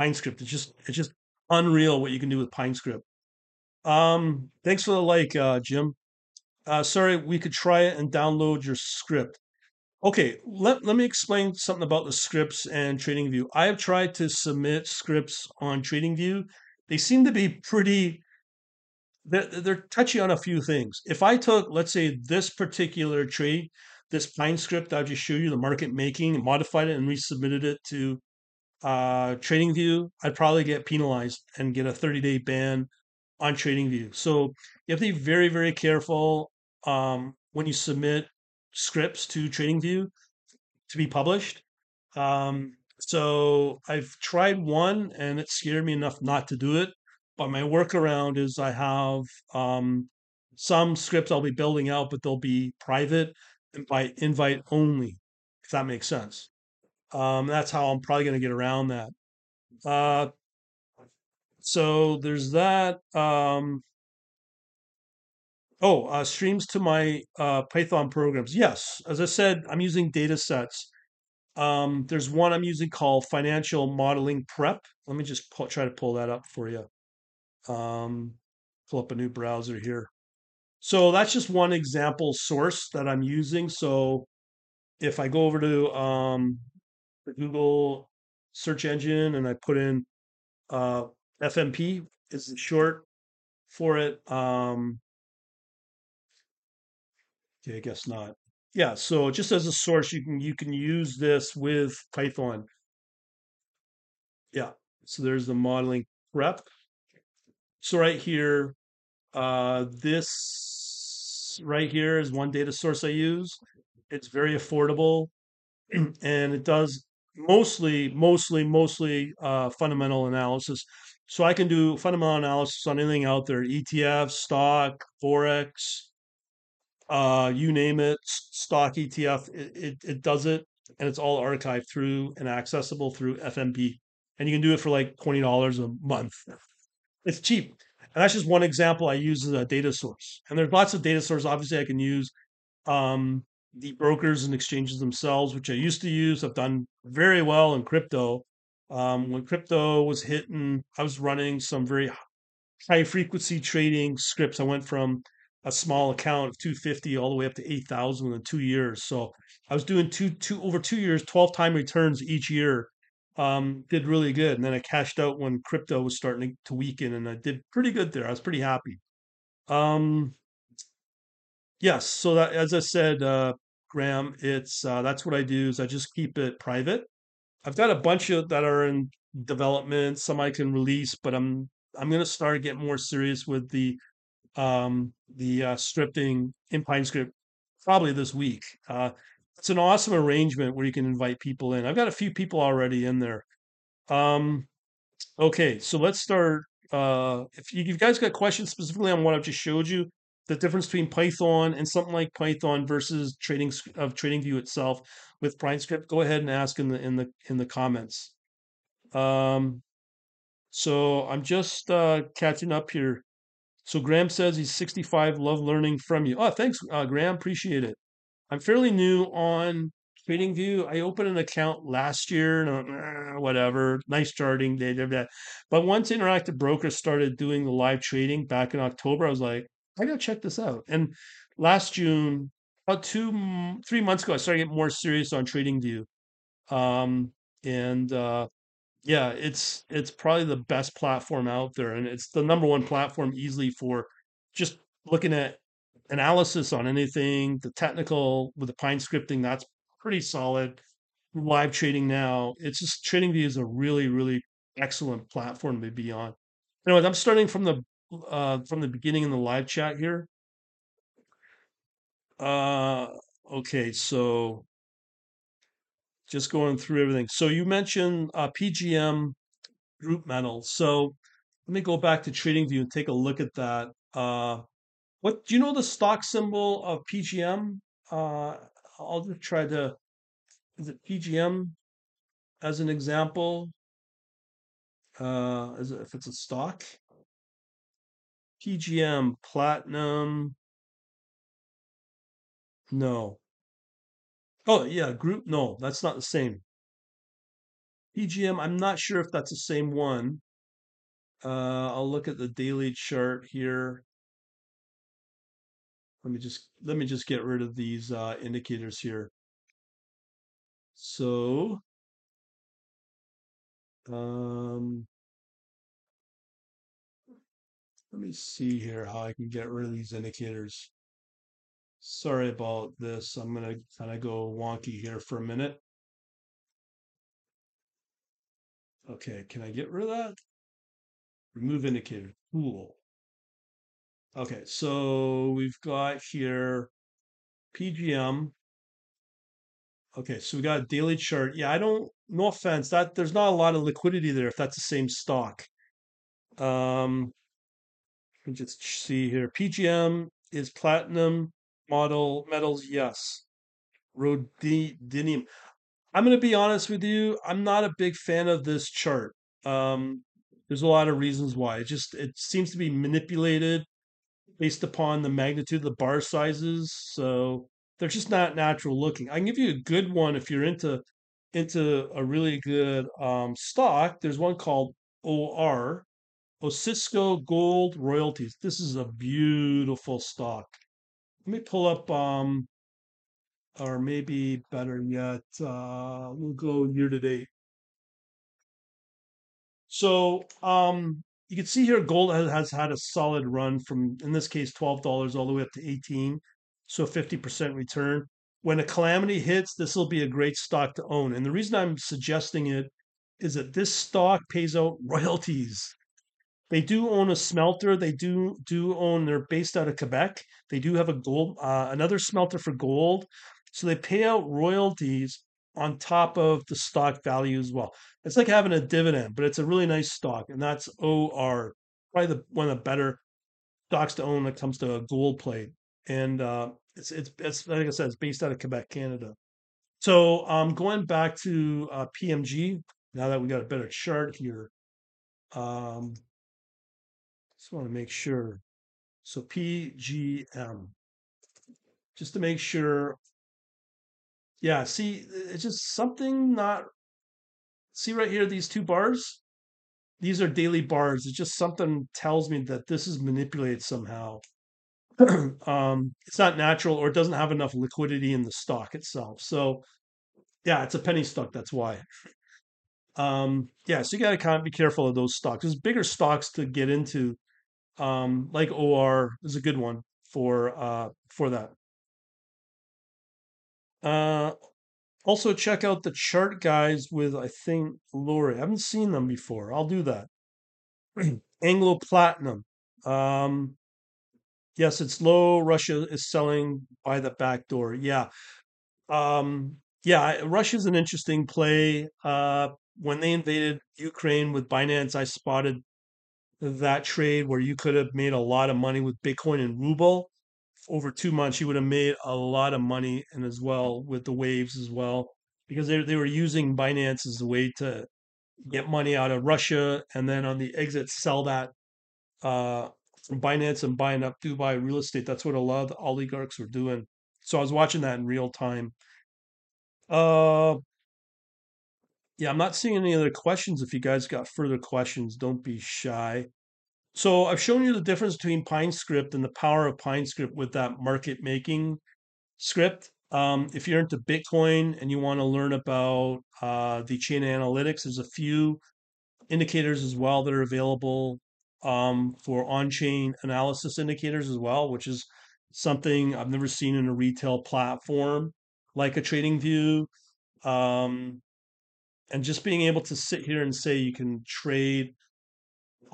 PineScript. It's just it's just unreal what you can do with PineScript. Um, thanks for the like, uh, Jim. Uh, sorry, we could try it and download your script. Okay, let, let me explain something about the scripts and TradingView. I have tried to submit scripts on TradingView. They seem to be pretty they're, they're touchy on a few things. If I took, let's say, this particular trade, this Pine script I just showed you, the market making, modified it and resubmitted it to uh, TradingView, I'd probably get penalized and get a 30 day ban on TradingView. So you have to be very, very careful um, when you submit scripts to TradingView to be published. Um, so I've tried one and it scared me enough not to do it. But my workaround is I have um, some scripts I'll be building out, but they'll be private and by invite only, if that makes sense. Um, that's how I'm probably going to get around that. Uh, so there's that. Um, oh, uh, streams to my uh, Python programs. Yes, as I said, I'm using data sets. Um, there's one I'm using called Financial Modeling Prep. Let me just pull, try to pull that up for you. Um, pull up a new browser here. So that's just one example source that I'm using. So if I go over to um, the Google search engine and I put in uh, FMP is the short for it. Um, okay, I guess not. Yeah, so just as a source, you can you can use this with Python. Yeah, so there's the modeling prep. So right here, uh, this right here is one data source I use. It's very affordable and it does mostly, mostly, mostly uh, fundamental analysis. So I can do fundamental analysis on anything out there: ETF, stock, forex, uh, you name it, stock ETF. It, it, it does it, and it's all archived through and accessible through FMP. And you can do it for like twenty dollars a month. It's cheap. And that's just one example I use as a data source. And there's lots of data sources. Obviously, I can use um, the brokers and exchanges themselves, which I used to use. I've done very well in crypto. Um, when crypto was hitting, I was running some very high frequency trading scripts. I went from a small account of 250 all the way up to 8,000 in two years. So I was doing two, two over two years, 12 time returns each year. Um, did really good. And then I cashed out when crypto was starting to weaken and I did pretty good there. I was pretty happy. Um, yes. So that, as I said, uh, Graham, it's, uh, that's what I do is I just keep it private. I've got a bunch of that are in development. Some I can release, but I'm, I'm going to start getting more serious with the um, the uh, scripting in PineScript probably this week. Uh, it's an awesome arrangement where you can invite people in. I've got a few people already in there. Um, okay, so let's start. Uh, if you, you guys got questions specifically on what I've just showed you, the difference between Python and something like Python versus trading of TradingView itself with PineScript, go ahead and ask in the in the in the comments. Um, so I'm just uh, catching up here. So Graham says he's 65. Love learning from you. Oh, thanks, uh, Graham. Appreciate it. I'm fairly new on TradingView. I opened an account last year, and uh, whatever, nice starting day, that. But once Interactive Broker started doing the live trading back in October, I was like, I gotta check this out. And last June, about two, three months ago, I started getting more serious on TradingView. Um, and uh, yeah, it's it's probably the best platform out there, and it's the number one platform easily for just looking at analysis on anything. The technical with the Pine scripting, that's pretty solid. Live trading now, it's just TradingView is a really really excellent platform to be on. Anyway, I'm starting from the uh, from the beginning in the live chat here. Uh, okay, so just going through everything. So you mentioned uh, PGM group metals. So let me go back to TradingView and take a look at that. Uh, what do you know the stock symbol of PGM? Uh, I'll just try to. Is it PGM as an example? Uh, is it, if it's a stock? PGM, platinum. No. Oh, yeah, group. No, that's not the same. PGM, I'm not sure if that's the same one. Uh, I'll look at the daily chart here. Let me just let me just get rid of these uh, indicators here. So, um, let me see here how I can get rid of these indicators. Sorry about this. I'm gonna kind of go wonky here for a minute. Okay, can I get rid of that? Remove indicator. Cool. Okay, so we've got here PGM. Okay, so we got a daily chart. Yeah, I don't, no offense, that there's not a lot of liquidity there if that's the same stock. Um, let me just see here. PGM is platinum model metals, yes. Rhodium. I'm going to be honest with you. I'm not a big fan of this chart. Um, there's a lot of reasons why. It just it seems to be manipulated based upon the magnitude of the bar sizes. So they're just not natural looking. I can give you a good one if you're into into a really good um, stock. There's one called OR, Osisko Gold Royalties. This is a beautiful stock. Let me pull up, um, or maybe better yet, uh, we'll go year to date. So um, you can see here gold has, has had a solid run from, in this case, $12 all the way up to 18 so 50% return. When a calamity hits, this will be a great stock to own. And the reason I'm suggesting it is that this stock pays out royalties. They do own a smelter. They do do own. They're based out of Quebec. They do have a gold, uh, another smelter for gold. So they pay out royalties on top of the stock value as well. It's like having a dividend, but it's a really nice stock, and that's OR, probably the one of the better stocks to own when it comes to a gold play. And uh, it's, it's it's like I said, it's based out of Quebec, Canada. So um, going back to uh, PMG, now that we got a better chart here, um, just want to make sure. So PGM, just to make sure. Yeah, see, it's just something not. See right here, these two bars. These are daily bars. It's just something tells me that this is manipulated somehow. um, it's not natural or it doesn't have enough liquidity in the stock itself. So, yeah, it's a penny stock. That's why. Um, yeah, so you got to kind of be careful of those stocks. There's bigger stocks to get into, um, like OR is a good one for uh, for that. Uh, also, check out the chart guys with I think Lori. I haven't seen them before. I'll do that. Anglo Platinum. Um, yes, it's low. Russia is selling by the back door. Yeah. Um, yeah, Russia's an interesting play. Uh, when they invaded Ukraine with Binance, I spotted that trade where you could have made a lot of money with Bitcoin and ruble over two months. You would have made a lot of money, and as well with the waves as well, because they they were using Binance as a way to get money out of Russia, and then on the exit sell that uh, from Binance and buying up Dubai real estate. That's what a lot of the oligarchs were doing. So I was watching that in real time. Uh, yeah, I'm not seeing any other questions. If you guys got further questions, don't be shy. So I've shown you the difference between PineScript and the power of PineScript with that market making script. Um, if you're into Bitcoin and you want to learn about uh, the chain analytics, there's a few indicators as well that are available um, for on-chain analysis indicators as well, which is something I've never seen in a retail platform like a TradingView. Um, and just being able to sit here and say you can trade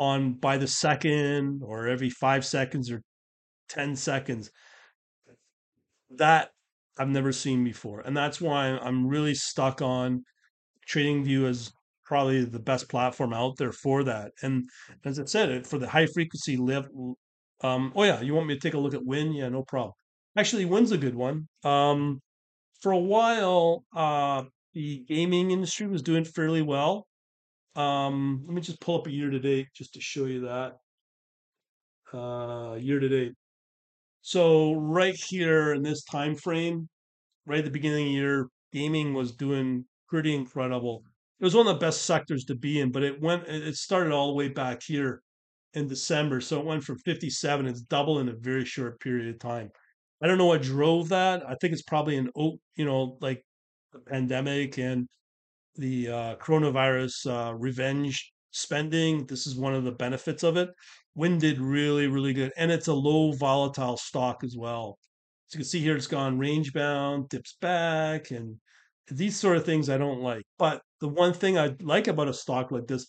on by the second or every five seconds or 10 seconds that I've never seen before. And that's why I'm really stuck on TradingView as probably the best platform out there for that. And as I said, for the high frequency live, um, oh yeah, you want me to take a look at Wynn? Yeah, no problem. Actually, Wynn's a good one. Um, for a while, uh, the gaming industry was doing fairly well. Um, let me just pull up a year to date just to show you that. Uh, year to date. So right here in this time frame, right at the beginning of the year, gaming was doing pretty incredible. It was one of the best sectors to be in, but it went it started all the way back here in December. So it went from 57, it's double in a very short period of time. I don't know what drove that. I think it's probably an you know, like the pandemic and the uh, coronavirus uh, revenge spending. This is one of the benefits of it. Wynn did really, really good, and it's a low volatile stock as well. So you can see here, it's gone range bound, dips back, and these sort of things I don't like. But the one thing I like about a stock like this,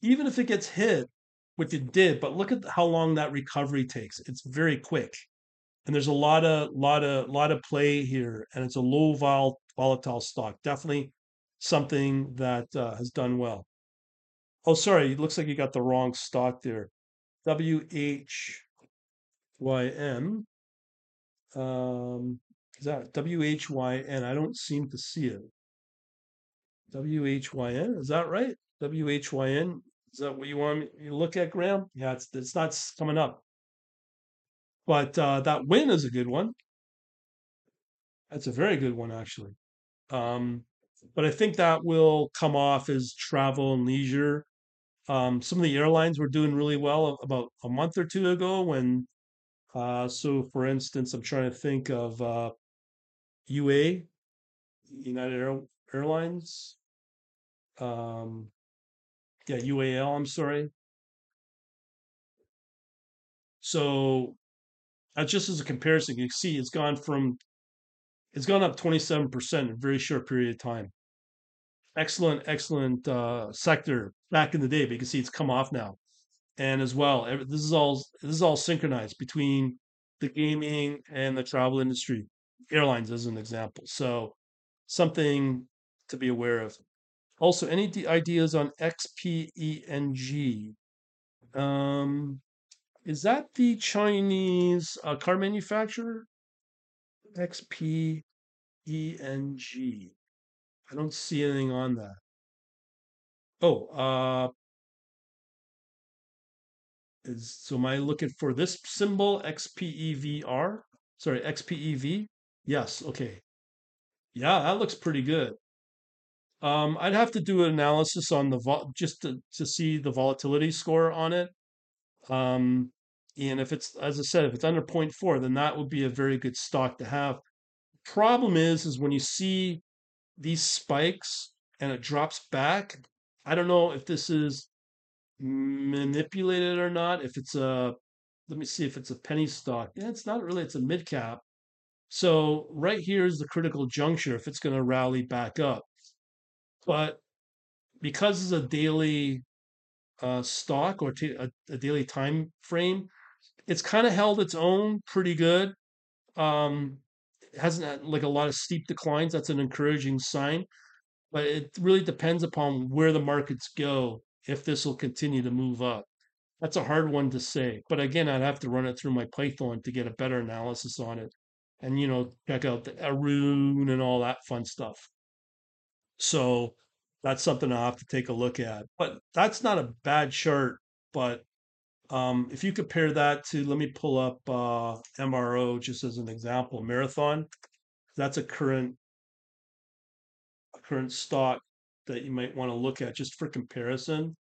even if it gets hit, which it did, but look at how long that recovery takes. It's very quick and there's a lot of lot of lot of play here, and it's a low vol volatile stock. Definitely something that uh, has done well. Oh, sorry, it looks like you got the wrong stock there. W H Y N. Um, is that W H Y N? I don't seem to see it. W H Y N. Is that right? W H Y N. Is that what you want me to look at, Graham? Yeah, it's it's not coming up. But uh, that Wynn is a good one. That's a very good one, actually. Um, but I think that will come off as travel and leisure. Um, some of the airlines were doing really well about a month or two ago when, uh, so for instance, I'm trying to think of uh, UA, United Air, Airlines. Um, yeah, UAL, I'm sorry. So just as a comparison, you see it's gone from, it's gone up 27% in a very short period of time. Excellent, excellent uh, sector back in the day, but you can see it's come off now. and as well this is all this is all synchronized between the gaming and the travel industry airlines as an example so something to be aware of also any ideas on xpeng um is that the chinese uh, car manufacturer xpeng i don't see anything on that oh uh is so am i looking for this symbol xpevr sorry xpev Yes, okay. Yeah, that looks pretty good. Um, I'd have to do an analysis on the vol just to, to see the volatility score on it. Um, and if it's, as I said, if it's under 0.4, then that would be a very good stock to have. Problem is, is when you see these spikes and it drops back, I don't know if this is manipulated or not. If it's a, let me see if it's a penny stock. Yeah, it's not really, it's a mid cap. So right here is the critical juncture if it's going to rally back up. But because it's a daily uh, stock or t- a, a daily time frame, it's kind of held its own pretty good. Um, it hasn't had like a lot of steep declines. That's an encouraging sign. But it really depends upon where the markets go if this will continue to move up. That's a hard one to say. But again, I'd have to run it through my Python to get a better analysis on it. And, you know, check out the Aroon and all that fun stuff. So that's something I'll have to take a look at. But that's not a bad chart. But um, if you compare that to, let me pull up uh, MRO just as an example, Marathon. That's a current a current stock that you might want to look at just for comparison.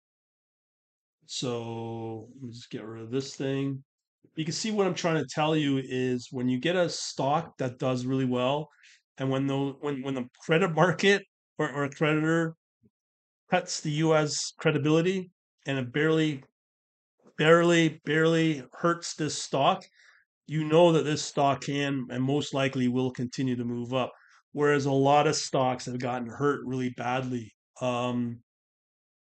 So let me just get rid of this thing. You can see what I'm trying to tell you is when you get a stock that does really well, and when the when when the credit market or, or a creditor cuts the U.S. credibility and it barely, barely, barely hurts this stock, you know that this stock can and most likely will continue to move up. Whereas a lot of stocks have gotten hurt really badly. Um,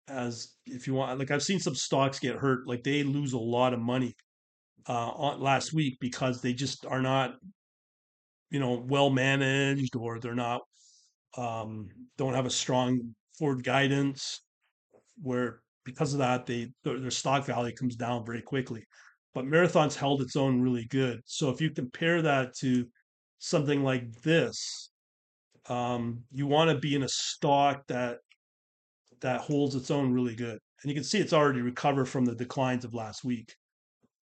as if you want, like I've seen some stocks get hurt, like they lose a lot of money uh, on, last week because they just are not, you know, well managed or they're not, um, don't have a strong forward guidance where because of that they their, their stock value comes down very quickly. But Marathon's held its own really good. So if you compare that to something like this, um, you want to be in a stock that that holds its own really good. And you can see it's already recovered from the declines of last week,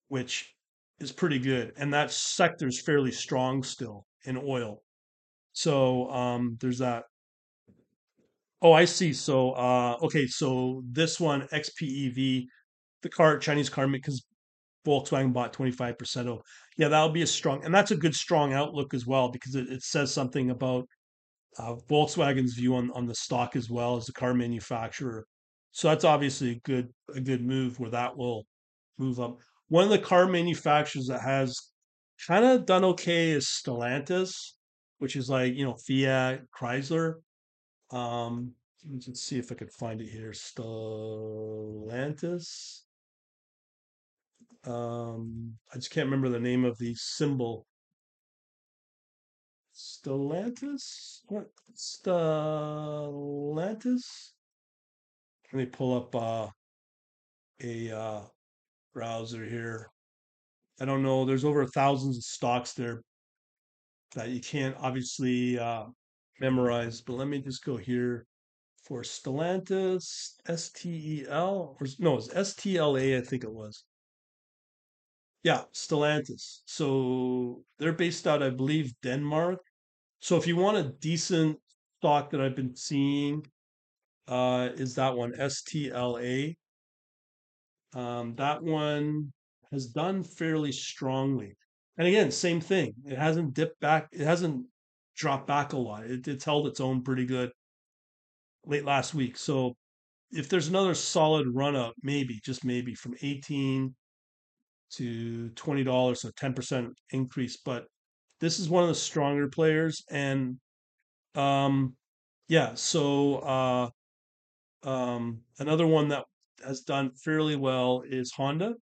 which is pretty good, and that sector is fairly strong still in oil. So um, there's that. Oh, I see. So uh, okay, so this one XPEV, the car Chinese car because Volkswagen bought 25% of. Yeah, that'll be a strong, and that's a good strong outlook as well because it, it says something about uh, Volkswagen's view on, on the stock as well as the car manufacturer. So that's obviously a good a good move where that will move up. One of the car manufacturers that has kind of done okay is Stellantis, which is like you know Fiat, Chrysler. Um, let's see if I could find it here. Stellantis. Um, I just can't remember the name of the symbol. Stellantis? What? Stellantis? Let me pull up uh, a uh, browser here. I don't know. There's over thousands of stocks there that you can't obviously uh, memorize, but let me just go here for Stellantis, S T E L, or no, it's S T L A, I think it was. Yeah, Stellantis. So they're based out, I believe, Denmark. So if you want a decent stock that I've been seeing, uh, is that one, STLA. Um, that one has done fairly strongly. And again, same thing. It hasn't dipped back. It hasn't dropped back a lot. It, it's held its own pretty good late last week. So if there's another solid run up, maybe, just maybe from 18 to $20, so 10% increase. But this is one of the stronger players. And um, yeah, so uh, um, another one that has done fairly well is Honda.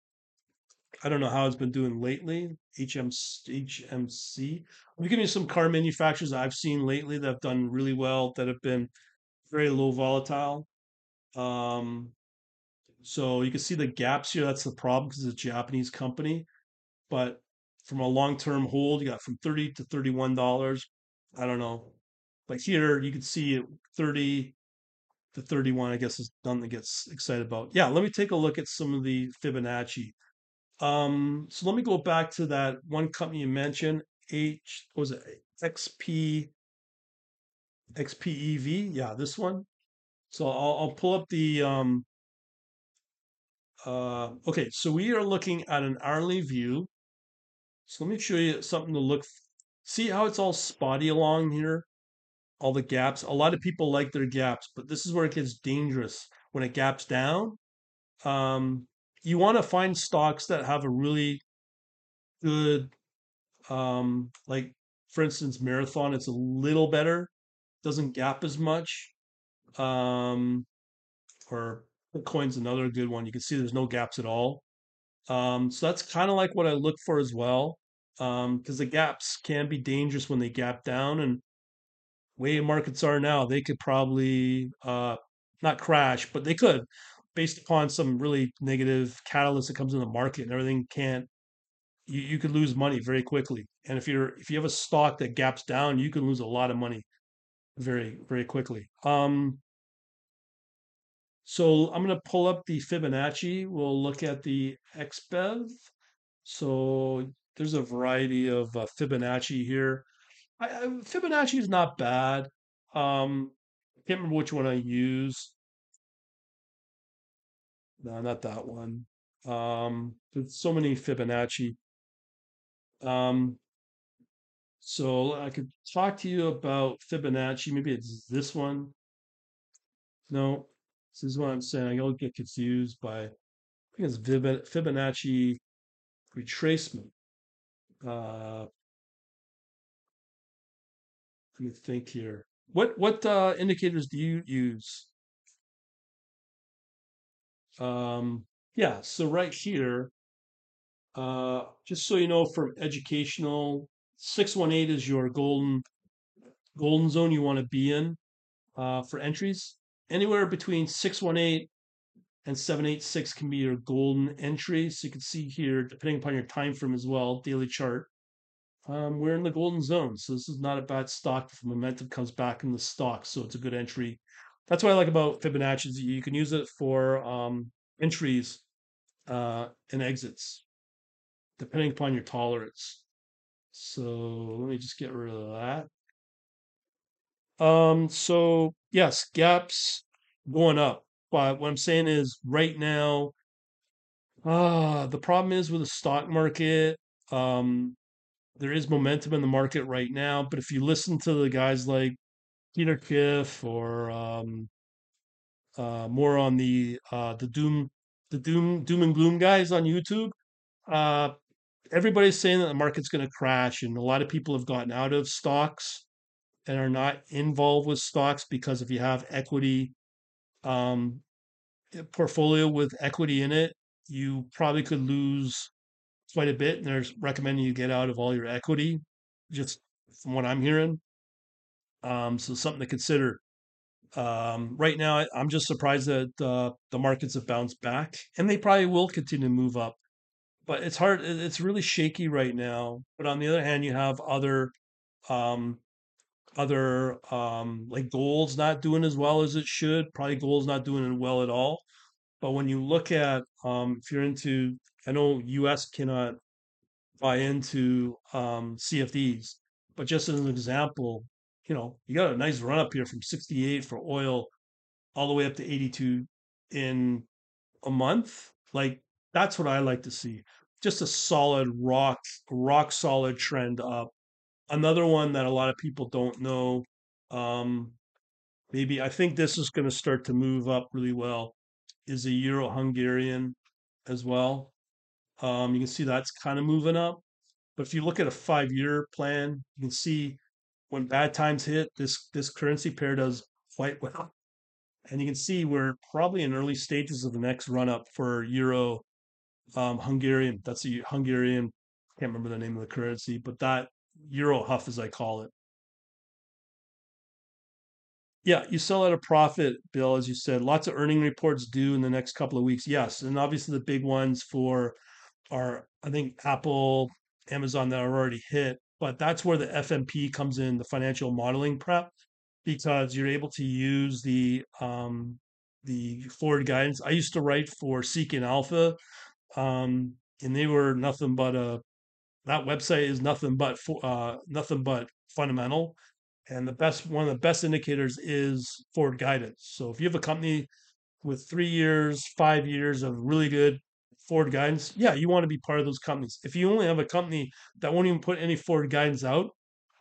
I don't know how it's been doing lately. HM, HMC. I'm giving you some car manufacturers I've seen lately that have done really well, that have been very low volatile. Um, so you can see the gaps here. That's the problem because it's a Japanese company. But from a long-term hold, you got from 30 to $31. I don't know. But here you can see it 30 to 31, I guess is nothing to get excited about. Yeah, let me take a look at some of the Fibonacci. Um, so let me go back to that one company you mentioned, H was it XP XPEV? Yeah, this one. So I'll, I'll pull up the um uh okay, so we are looking at an hourly view. So let me show you something to look see how it's all spotty along here all the gaps. A lot of people like their gaps, but this is where it gets dangerous when it gaps down. Um, you want to find stocks that have a really good, um, like for instance, Marathon. It's a little better, doesn't gap as much. Um, or Bitcoin's another good one. You can see there's no gaps at all. Um, so that's kind of like what I look for as well. Um, because the gaps can be dangerous when they gap down and way markets are now, they could probably uh, not crash, but they could, based upon some really negative catalyst that comes in the market and everything can't. You, you could lose money very quickly, and if you're if you have a stock that gaps down, you can lose a lot of money very very quickly. Um, so I'm going to pull up the Fibonacci. We'll look at the XPEV. So there's a variety of uh, Fibonacci here. I, I, Fibonacci is not bad. Um, I can't remember which one I use. No, not that one. Um, there's so many Fibonacci. Um, so I could talk to you about Fibonacci. Maybe it's this one. No, this is what I'm saying. I'll get confused by, I think it's Fibonacci retracement. Uh, let me think here. What what uh, indicators do you use? Um, yeah, so right here, uh, just so you know, from educational, six one eight is your golden golden zone you want to be in uh, for entries. Anywhere between six one eight and 786 can be your golden entry. So you can see here, depending upon your time frame as well, daily chart um, we're in the golden zone. So this is not a bad stock if momentum comes back in the stock. So it's a good entry. That's what I like about Fibonacci. Is you can use it for um, entries uh, and exits. depending upon your tolerance. So let me just get rid of that. Um, so yes, gaps going up. But what I'm saying is right now, ah, the problem is with the stock market, um, there is momentum in the market right now. But if you listen to the guys like Peter Schiff or um, uh, more on the uh, the doom the doom doom and gloom guys on YouTube, uh, everybody's saying that the market's going to crash, and a lot of people have gotten out of stocks and are not involved with stocks because if you have equity um, portfolio with equity in it, you probably could lose quite a bit. And they're recommending you get out of all your equity, just from what I'm hearing. Um, so something to consider. Um, right now, I'm just surprised that uh, the markets have bounced back, and they probably will continue to move up. But it's hard. It's really shaky right now. But on the other hand, you have other um, other um, like gold's not doing as well as it should. Probably gold's not doing it well at all. But when you look at um, if you're into, I know U.S. cannot buy into um, CFDs, but just as an example, you know, you got a nice run up here from 68 for oil all the way up to 82 in a month. Like that's what I like to see. Just a solid rock, rock solid trend up. Another one that a lot of people don't know. Um, maybe I think this is going to start to move up really well. Is a Euro Hungarian as well. Um, you can see that's kind of moving up. But if you look at a five year plan, you can see when bad times hit, this this currency pair does quite well. And you can see we're probably in early stages of the next run up for Euro um, Hungarian. That's a Hungarian. Can't remember the name of the currency, but that Euro Huff, as I call it. Yeah, you sell at a profit, Bill, as you said. Lots of earning reports due in the next couple of weeks. Yes, and obviously the big ones for are I think Apple, Amazon that are already hit, but that's where the FMP comes in, the financial modeling prep, because you're able to use the um, the forward guidance. I used to write for Seeking Alpha, um, and they were nothing but a that website is nothing but for uh, nothing but fundamental. And the best one of the best indicators is forward guidance. So if you have a company with three years, five years of really good forward guidance, yeah, you want to be part of those companies. If you only have a company that won't even put any forward guidance out,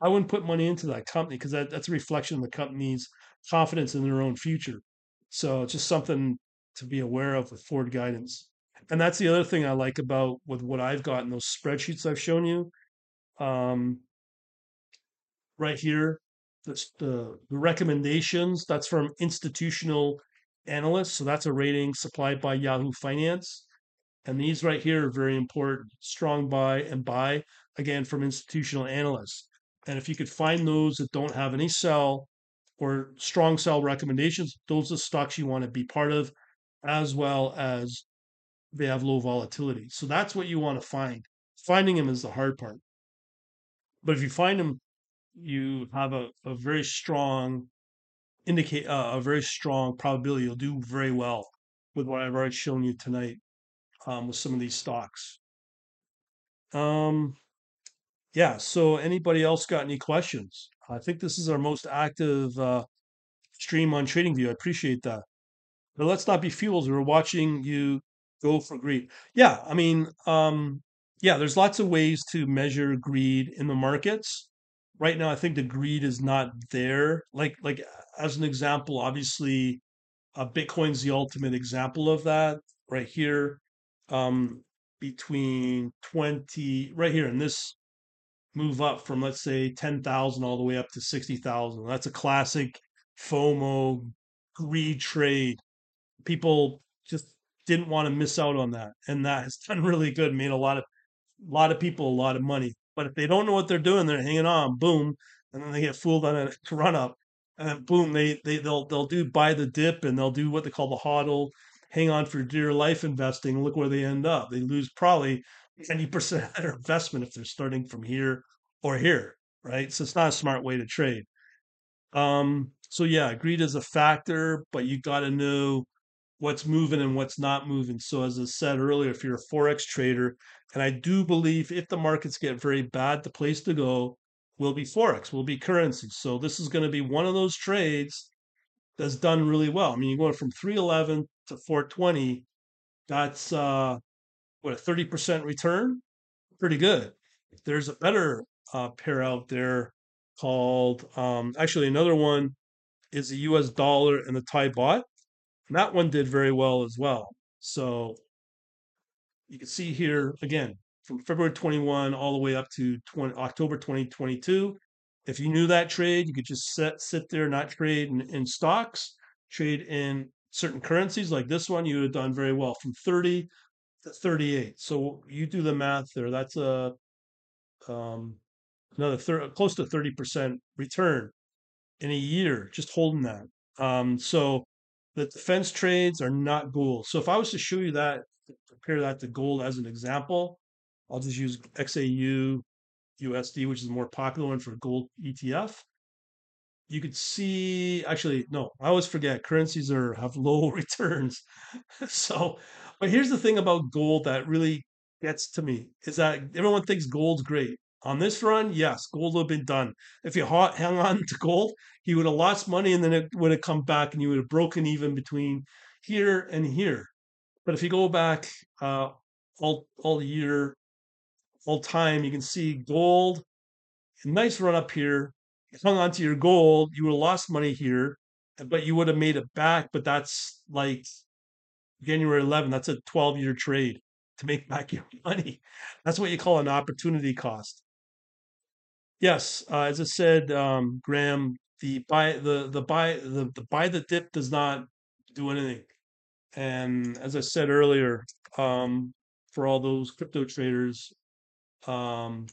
I wouldn't put money into that company because that, that's a reflection of the company's confidence in their own future. So it's just something to be aware of with forward guidance. And that's the other thing I like about with what I've got in those spreadsheets I've shown you. Um, right here, the, the recommendations. That's from institutional analysts. So that's a rating supplied by Yahoo Finance. And these right here are very important. Strong buy and buy, again, from institutional analysts. And if you could find those that don't have any sell or strong sell recommendations, those are stocks you want to be part of, as well as they have low volatility. So that's what you want to find. Finding them is the hard part. But if you find them, you have a, a very strong indicate uh, a very strong probability you'll do very well with what I've already shown you tonight um, with some of these stocks. Um, yeah. So anybody else got any questions? I think this is our most active uh, stream on TradingView. I appreciate that. But let's not be fools. We're watching you go for greed. Yeah, I mean, um, yeah, there's lots of ways to measure greed in the markets. Right now, I think the greed is not there. Like, like as an example, obviously, uh, Bitcoin's the ultimate example of that. Right here, um, between 20, right here in this move up from let's say 10,000 all the way up to 60,000. That's a classic FOMO greed trade. People just didn't want to miss out on that. And that has done really good, made a lot of a lot of people a lot of money. But if they don't know what they're doing, they're hanging on, boom, and then they get fooled on a run up. And then boom, they they they'll they'll do buy the dip and they'll do what they call the hodl, hang on for dear life investing. Look where they end up. They lose probably 90% of their investment if they're starting from here or here, right? So it's not a smart way to trade. Um, so yeah, greed is a factor, but you got to know what's moving and what's not moving. So, as I said earlier, if you're a Forex trader, and I do believe if the markets get very bad, the place to go will be Forex, will be currency. So, this is going to be one of those trades that's done really well. I mean, you're going from 311 to 420. That's uh, what a 30% return. Pretty good. There's a better uh, pair out there called um, actually another one is the U.S. dollar and the Thai baht. And that one did very well as well. So you can see here again from February 21 all the way up to 20, October 2022. If you knew that trade, you could just sit sit there, not trade in, in stocks, trade in certain currencies like this one. You would have done very well from 30 to 38. So you do the math there. That's a um, another thir- close to 30% return in a year just holding that. Um, so the defense trades are not gold. So if I was to show you that, compare that to gold as an example, I'll just use XAU USD, which is the more popular one for gold ETF. You could see, actually, no, I always forget currencies are have low returns. so, but here's the thing about gold that really gets to me is that everyone thinks gold's great. On this run, yes, gold would have been done. If you hung on to gold, he would have lost money and then it would have come back and you would have broken even between here and here. But if you go back uh, all all year, all time, you can see gold, nice run up here. Hung on to your gold, you would have lost money here, but you would have made it back. But that's like January 11. That's a 12 year trade to make back your money. That's what you call an opportunity cost. Yes, uh, as I said, um, Graham, the buy the the buy the, the buy the dip does not do anything. And as I said earlier, um, for all those crypto traders, um,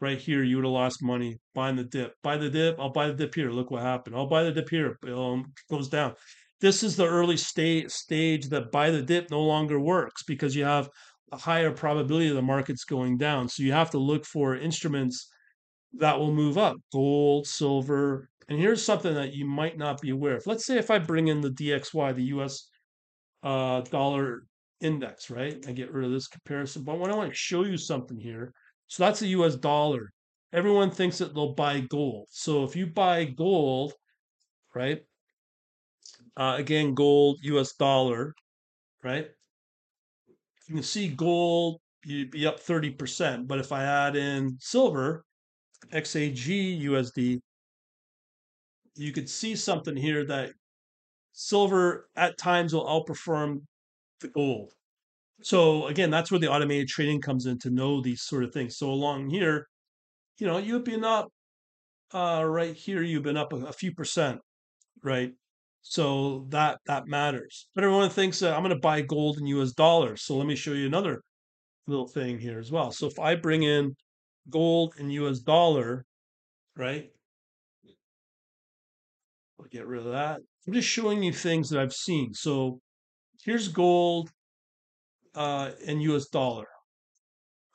right here, you would have lost money buying the dip. Buy the dip. I'll buy the dip here. Look what happened. I'll buy the dip here. It um, goes down. This is the early stage stage that buy the dip no longer works because you have a higher probability of the markets going down. So you have to look for instruments that will move up gold, silver. And here's something that you might not be aware of. Let's say if I bring in the DXY, the US uh, dollar index, right? I get rid of this comparison. But I want to show you something here, so that's the US dollar. Everyone thinks that they'll buy gold. So if you buy gold, right? Uh, again, gold, US dollar, right? You can see gold, you'd be up 30%. But if I add in silver, XAG USD, you could see something here that silver at times will outperform the gold. So again, that's where the automated trading comes in to know these sort of things. So along here, you know, you've been up uh, right here, you've been up a, a few percent, right? So that that matters. But everyone thinks that I'm going to buy gold in US dollars. So let me show you another little thing here as well. So if I bring in gold and US dollar, right? I'll get rid of that. I'm just showing you things that I've seen. So here's gold uh, and US dollar.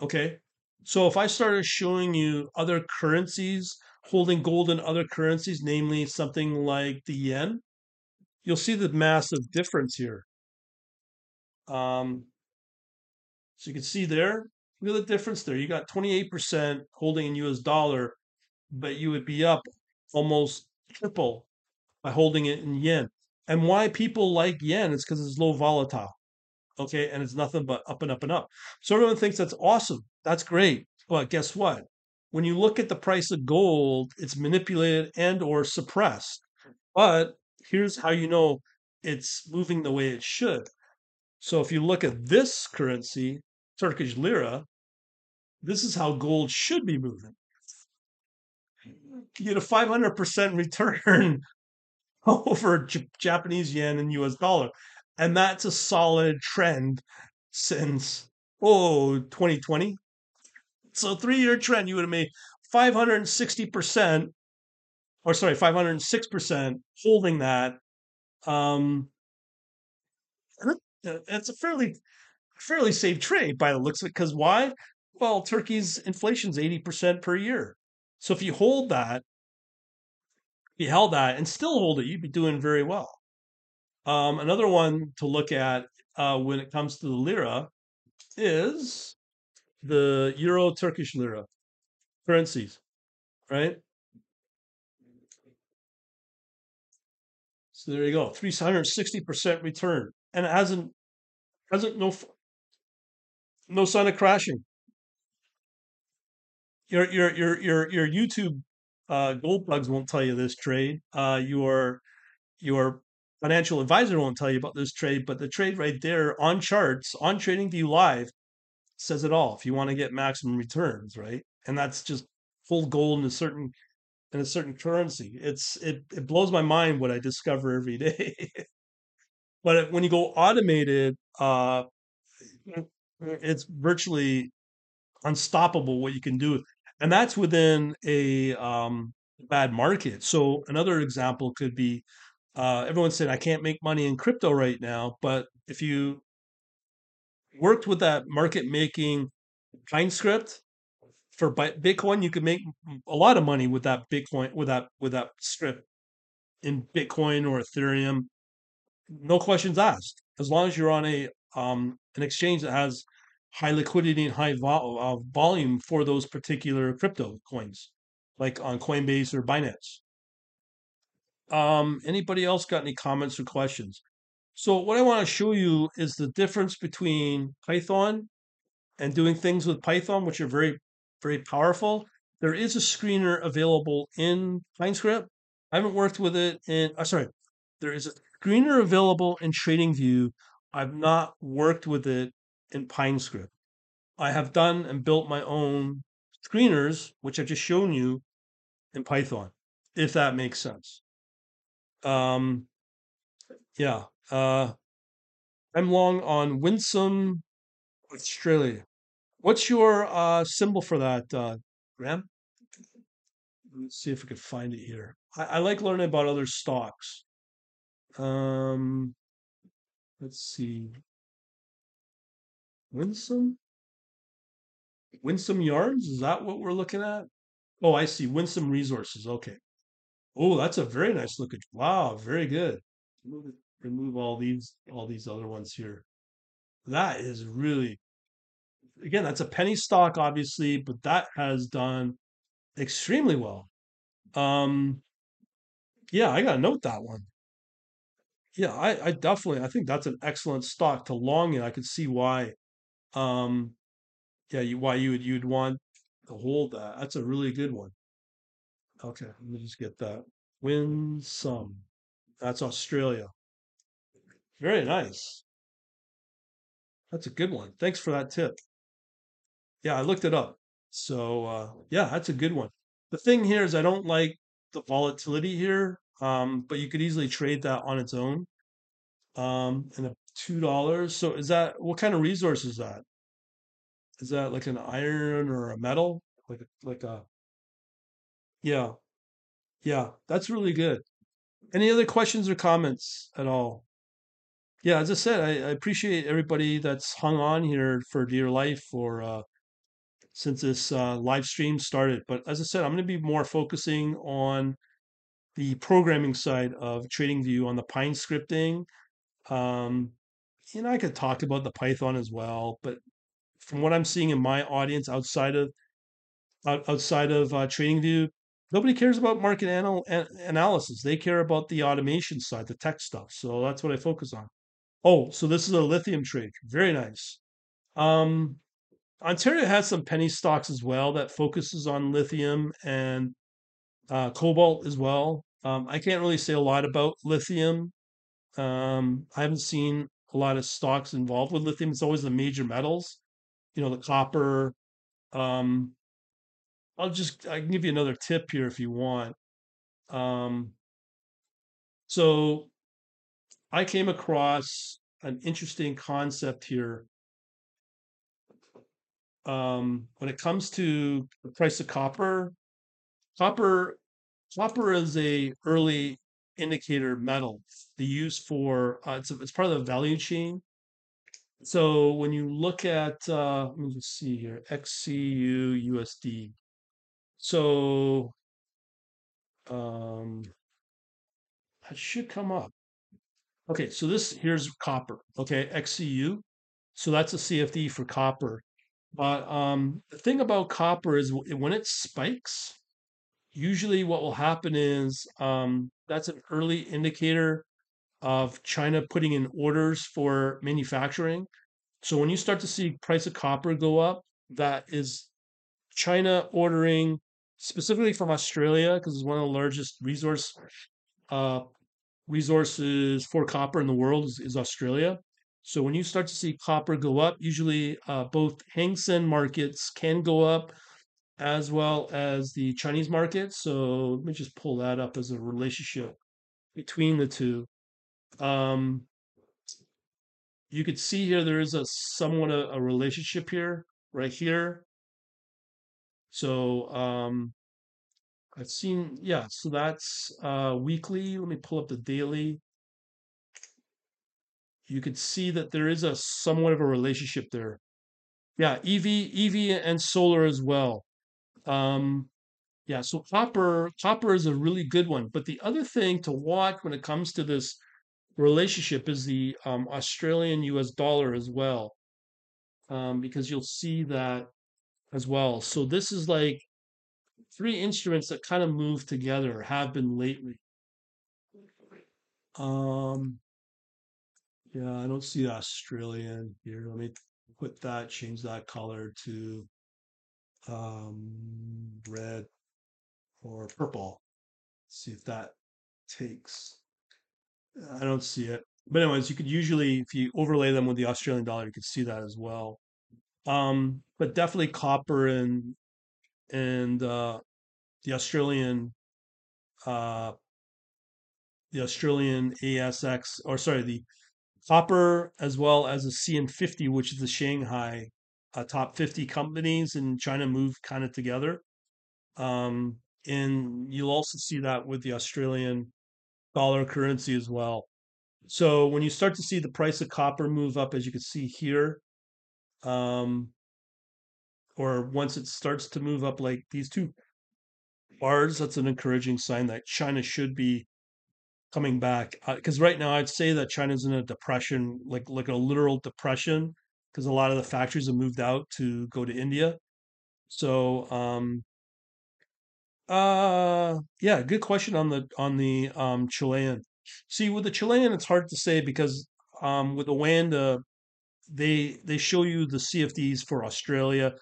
Okay. So if I started showing you other currencies holding gold in other currencies, namely something like the yen, you'll see the massive difference here. Um, so you can see there, Look at the difference there. You got 28% holding in US dollar, but you would be up almost triple by holding it in yen. And why people like yen is because it's low volatile. Okay. And it's nothing but up and up and up. So everyone thinks that's awesome. That's great. But guess what? When you look at the price of gold, it's manipulated and or suppressed. But here's how you know it's moving the way it should. So if you look at this currency, Turkish lira, this is how gold should be moving. You get a 500% return over J- Japanese yen and US dollar. And that's a solid trend since, oh, 2020. So, three year trend, you would have made 560%, or sorry, 506% holding that. Um, it's a fairly fairly safe trade by the looks of it. Because why? Well, Turkey's inflation's 80% per year. So if you hold that, if you held that and still hold it, you'd be doing very well. Um, another one to look at uh, when it comes to the lira is the euro Turkish lira currencies, right? So there you go, 360% return. And it hasn't hasn't no no sign of crashing. Your your your your your YouTube uh, gold bugs won't tell you this trade. Uh, your your financial advisor won't tell you about this trade, but the trade right there on charts on TradingView Live says it all. If you want to get maximum returns, right? And that's just full gold in a certain in a certain currency. It's it it blows my mind what I discover every day. but when you go automated, uh, it's virtually unstoppable what you can do, and that's within a um, bad market. So another example could be uh, everyone said I can't make money in crypto right now, but if you worked with that market making Pine script for Bitcoin, you could make a lot of money with that Bitcoin with that with that script in Bitcoin or Ethereum. No questions asked. As long as you're on a um, an exchange that has high liquidity and high uh, volume for those particular crypto coins, like on Coinbase or Binance. Um, anybody else got any comments or questions? So what I want to show you is the difference between Python and doing things with Python, which are very, very powerful. There is a screener available in PineScript. I haven't worked with it in, oh, sorry, there is a screener available in TradingView. I've not worked with it in PineScript. I have done and built my own screeners, which I've just shown you in Python, if that makes sense. Um, yeah. Uh, I'm long on Winsome, Australia. What's your uh, symbol for that, uh, Graham? Let's see if we can find it here. I, I like learning about other stocks. Um, let's see. Winsome? Winsome Yarns? Is that what we're looking at? Oh, I see. Winsome Resources. Okay. Oh, that's a very nice looking. Wow, very good. Remove, remove all these all these other ones here. That is really again, that's a penny stock, obviously, but that has done extremely well. Um, yeah, I gotta note that one. Yeah, I, I definitely I think that's an excellent stock to long in. I could see why um yeah, you why you would you'd want to hold that. That's a really good one. Okay, let me just get that. Winsome. That's Australia. Very nice. That's a good one. Thanks for that tip. Yeah, I looked it up. So uh, yeah, that's a good one. The thing here is I don't like the volatility here, um, but you could easily trade that on its own. Um, and a two dollars. So is that what kind of resource is that? Is that like an iron or a metal? Like a, like a yeah, yeah, that's really good. Any other questions or comments at all? Yeah, as I said, I, I appreciate everybody that's hung on here for dear life for uh, since this uh, live stream started. But as I said, I'm going to be more focusing on the programming side of TradingView on the Pine scripting. Um, you know, I could talk about the Python as well, but from what I'm seeing in my audience outside of outside of uh, TradingView, nobody cares about market anal- an- analysis. They care about the automation side, the tech stuff. So that's what I focus on. Oh, so this is a lithium trade. Very nice. Um, Ontario has some penny stocks as well that focuses on lithium and uh, cobalt as well. Um, I can't really say a lot about lithium. Um, I haven't seen a lot of stocks involved with lithium. It's always the major metals, you know, the copper. Um, I'll just I can give you another tip here if you want. Um, so I came across an interesting concept here um, when it comes to the price of copper, copper copper is a early indicator metal. The use for uh, it's a, it's part of the value chain. So when you look at uh, let me just see here XCU USD. So um, that should come up. Okay, so this here's copper. Okay, XCU. So that's a CFD for copper. But um, the thing about copper is when it spikes, usually what will happen is um, that's an early indicator of China putting in orders for manufacturing. So when you start to see price of copper go up, that is China ordering specifically from Australia because it's one of the largest resource uh, resources for copper in the world is, is Australia. So when you start to see copper go up, usually uh, both Hang Seng markets can go up as well as the Chinese market. So let me just pull that up as a relationship between the two. Um, you could see here there is a somewhat a, a relationship here, right here. So um, I've seen, yeah, so that's uh, weekly. Let me pull up the daily. You could see that there is a somewhat of a relationship there. Yeah, EV, EV and solar as well. Um, yeah, so copper, copper is a really good one. But the other thing to watch when it comes to this relationship is the um, Australian US dollar as well, um, because you'll see that as well. So this is like three instruments that kind of move together, have been lately. Um, yeah, I don't see the Australian here. Let me put that, change that color to um, red or purple. Let's See if that takes. I don't see it. But anyways, you could usually, if you overlay them with the Australian dollar, you could see that as well. Um, but definitely copper and and uh, the Australian uh, the Australian ASX or sorry the copper as well as the CN50, which is the Shanghai uh, top 50 companies in China move kind of together. Um, and you'll also see that with the Australian dollar currency as well. So when you start to see the price of copper move up, as you can see here, um, or once it starts to move up like these two bars, that's an encouraging sign that China should be coming back. Because uh, right now, I'd say that China's in a depression, like like a literal depression, because a lot of the factories have moved out to go to India. So, um, uh, yeah, good question on the on the um Chilean. See, with the Chilean, it's hard to say because um with the OANDA, they they show you the CFDs for Australia,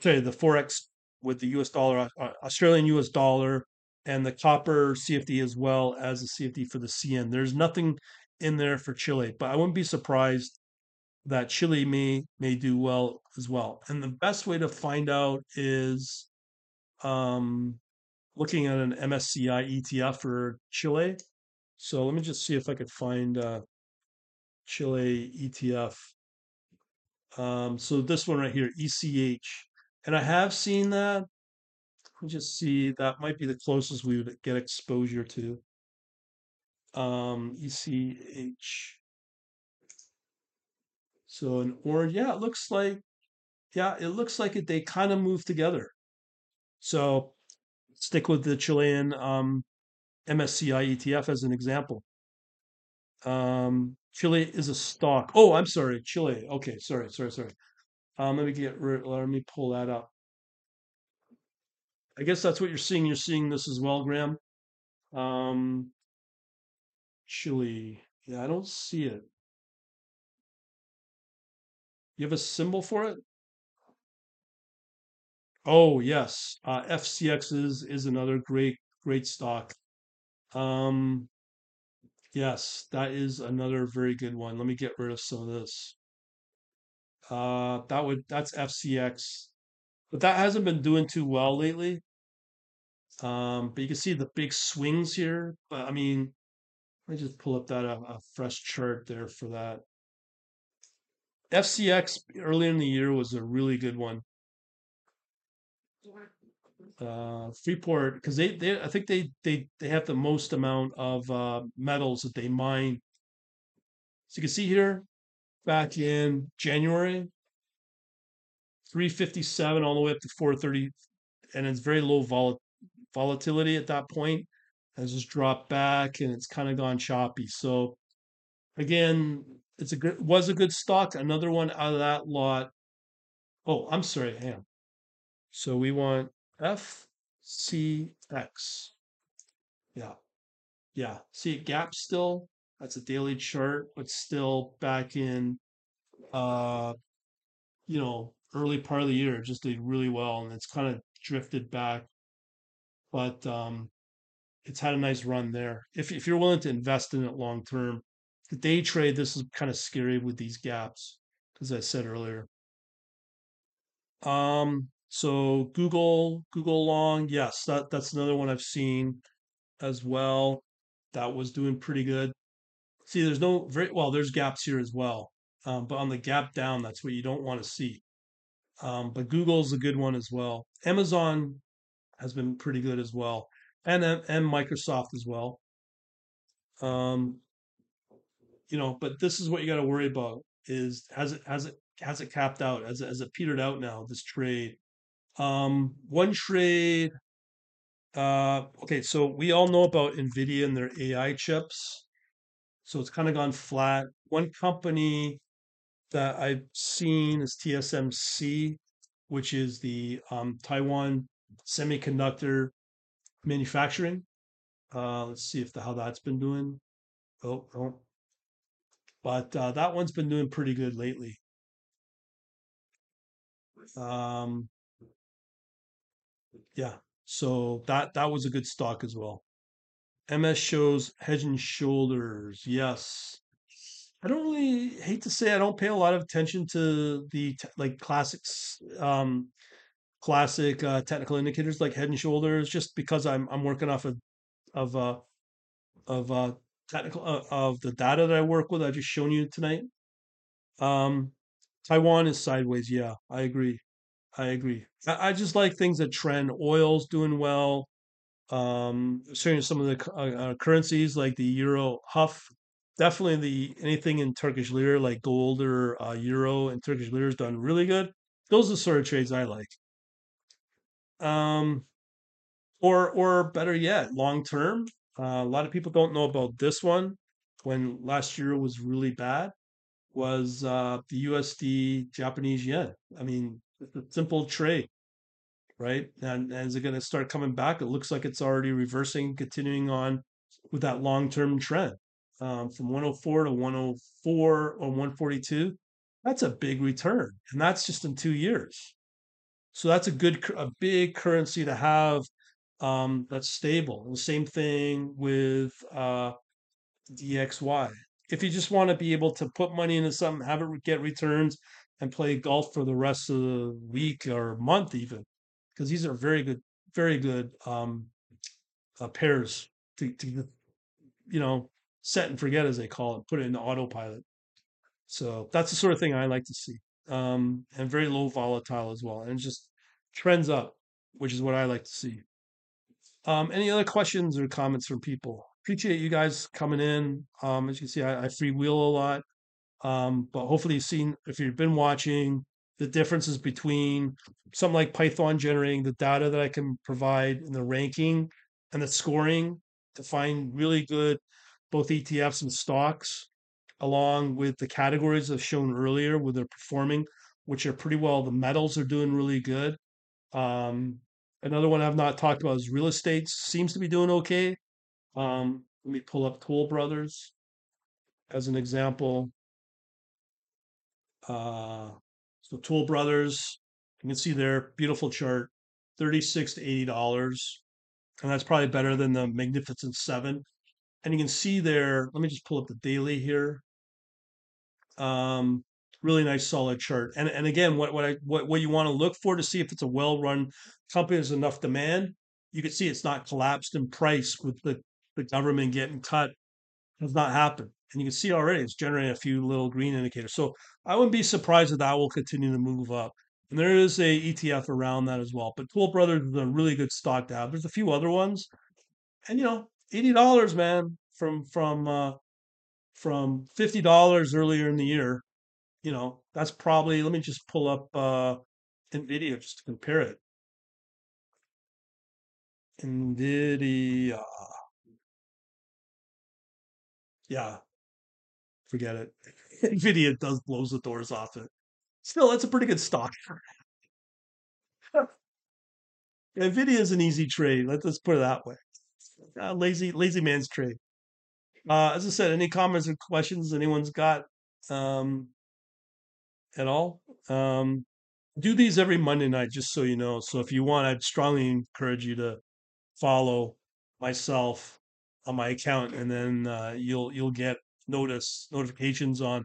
sorry, the forex with the US dollar, uh, Australian US dollar, and the copper CFD as well as the CFD for the CN. There's nothing in there for Chile, but I wouldn't be surprised that Chile may may do well as well. And the best way to find out is um, looking at an MSCI ETF for Chile. So let me just see if I could find uh, Chile ETF. Um, so this one right here, ECH. And I have seen that. Let me just see. That might be the closest we would get exposure to. Um, ECH. So an orange, yeah, it looks like, yeah, it looks like it, they kind of move together. So stick with the Chilean um, MSCI ETF as an example. Um, Chile is a stock. Oh, I'm sorry, Chile. Okay, sorry, sorry, sorry. Um, let me get let me pull that up. I guess that's what you're seeing. You're seeing this as well, Graham. Um, Chile. Yeah, I don't see it. You have a symbol for it? Oh, yes. Uh, FCX is is another great great stock. Um, yes, that is another very good one. Let me get rid of some of this. Uh, that would that's FCX, but that hasn't been doing too well lately. Um, but you can see the big swings here. But I mean, let me just pull up that a, a fresh chart there for that. FCX earlier in the year was a really good one. Uh, Freeport, because they, they, I think they, they, they have the most amount of uh, metals that they mine. So you can see here, back in January, 357 all the way up to 430, and it's very low vol- volatility at that point. Has just dropped back and it's kind of gone choppy. So again, it's a good was a good stock. Another one out of that lot. Oh, I'm sorry, hang on. So we want FCX. Yeah. Yeah. See gap still. That's a daily chart, but still back in uh you know, early part of the year, just did really well and it's kind of drifted back. But um it's had a nice run there. If if you're willing to invest in it long term, the day trade, this is kind of scary with these gaps, as I said earlier. Um, so Google, Google Long, yes, that that's another one I've seen as well. That was doing pretty good. See, there's no very well, there's gaps here as well. Um, but on the gap down, that's what you don't want to see. Um, but Google's a good one as well. Amazon has been pretty good as well, and and Microsoft as well. Um, you know, but this is what you got to worry about: is has it has it has it capped out? Has it has it petered out now? This trade. Um, one trade. Uh, okay, so we all know about Nvidia and their AI chips. So it's kind of gone flat. One company that I've seen is TSMC, which is the um, Taiwan Semiconductor Manufacturing. Uh, let's see if the, how that's been doing. Oh, oh, but uh, that one's been doing pretty good lately. Um, yeah, so that that was a good stock as well. MS shows Head and Shoulders. Yes, I don't really hate to say I don't pay a lot of attention to the te- like classics, um, classic uh, technical indicators like Head and Shoulders, just because I'm I'm working off of of uh, of uh, technical uh, of the data that I work with. I just shown you tonight. Um, Taiwan is sideways. Yeah, I agree. I agree. I, I just like things that trend. Oil's doing well. Um, certainly some of the uh, uh, currencies like the euro, Huff, definitely the anything in Turkish lira like gold or uh, euro and Turkish lira is done really good. Those are the sort of trades I like. Um, or or better yet, long term. Uh, a lot of people don't know about this one. When last year was really bad, was uh, the USD Japanese yen. I mean, it's a simple trade right? And, and is it going to start coming back? It looks like it's already reversing, continuing on with that long term trend um, from 104 to 104 or 142. That's a big return, and that's just in two years. So that's a good, a big currency to have um, that's stable. And the same thing with uh, DXY. If you just want to be able to put money into something, have it get returns, and play golf for the rest of the week or month, even because these are very good, very good um, uh, pairs to, to, you know, set and forget as they call it, put it into autopilot. So that's the sort of thing I like to see, um, and very low volatile as well, and just trends up, which is what I like to see. Um, any other questions or comments from people? Appreciate you guys coming in. Um, as you can see, I, I freewheel a lot. Um, but hopefully you've seen, if you've been watching, the differences between something like Python generating the data that I can provide in the ranking and the scoring to find really good both ETFs and stocks, along with the categories I've shown earlier where they're performing, which are pretty well. The metals are doing really good. Um, another one I've not talked about is real estate seems to be doing okay. Um, let me pull up Toll Brothers as an example. Uh, so Toll Brothers, you can see their beautiful chart, 36 to 80 dollars. And that's probably better than the Magnificent Seven. And you can see there, let me just pull up the daily here. Um, really nice solid chart. And and again, what what I what, what you want to look for to see if it's a well-run company, is enough demand. You can see it's not collapsed in price with the, the government getting cut has not happened. And you can see already it's generating a few little green indicators. So I wouldn't be surprised if that will continue to move up. And there is a ETF around that as well. But Toll Brothers is a really good stock to have. There's a few other ones. And you know, eighty dollars, man, from from uh from fifty dollars earlier in the year, you know, that's probably let me just pull up uh Nvidia just to compare it. Nvidia. Yeah. Forget it. Nvidia does blows the doors off it. Still, that's a pretty good stock. Nvidia is an easy trade. Let's, let's put it that way. Uh, lazy, lazy man's trade. Uh, as I said, any comments or questions anyone's got um, at all? Um, do these every Monday night, just so you know. So if you want, I'd strongly encourage you to follow myself on my account, and then uh, you'll you'll get notice notifications on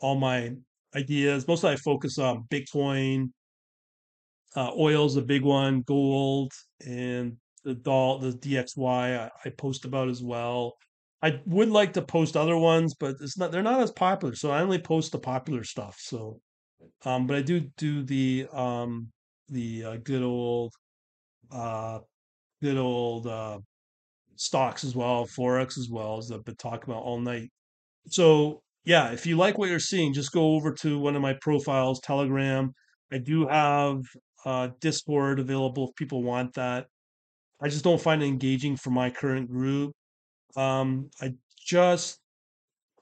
all my ideas. Mostly, I focus on Bitcoin, uh, oil's a big one, gold, and the doll, the DXY. I, I post about as well. I would like to post other ones, but it's not. They're not as popular, so I only post the popular stuff. So, um, but I do do the um the uh, good old uh good old uh stocks as well, forex as well as I've been talking about all night. So yeah, if you like what you're seeing, just go over to one of my profiles, Telegram. I do have uh, Discord available if people want that. I just don't find it engaging for my current group. Um, I just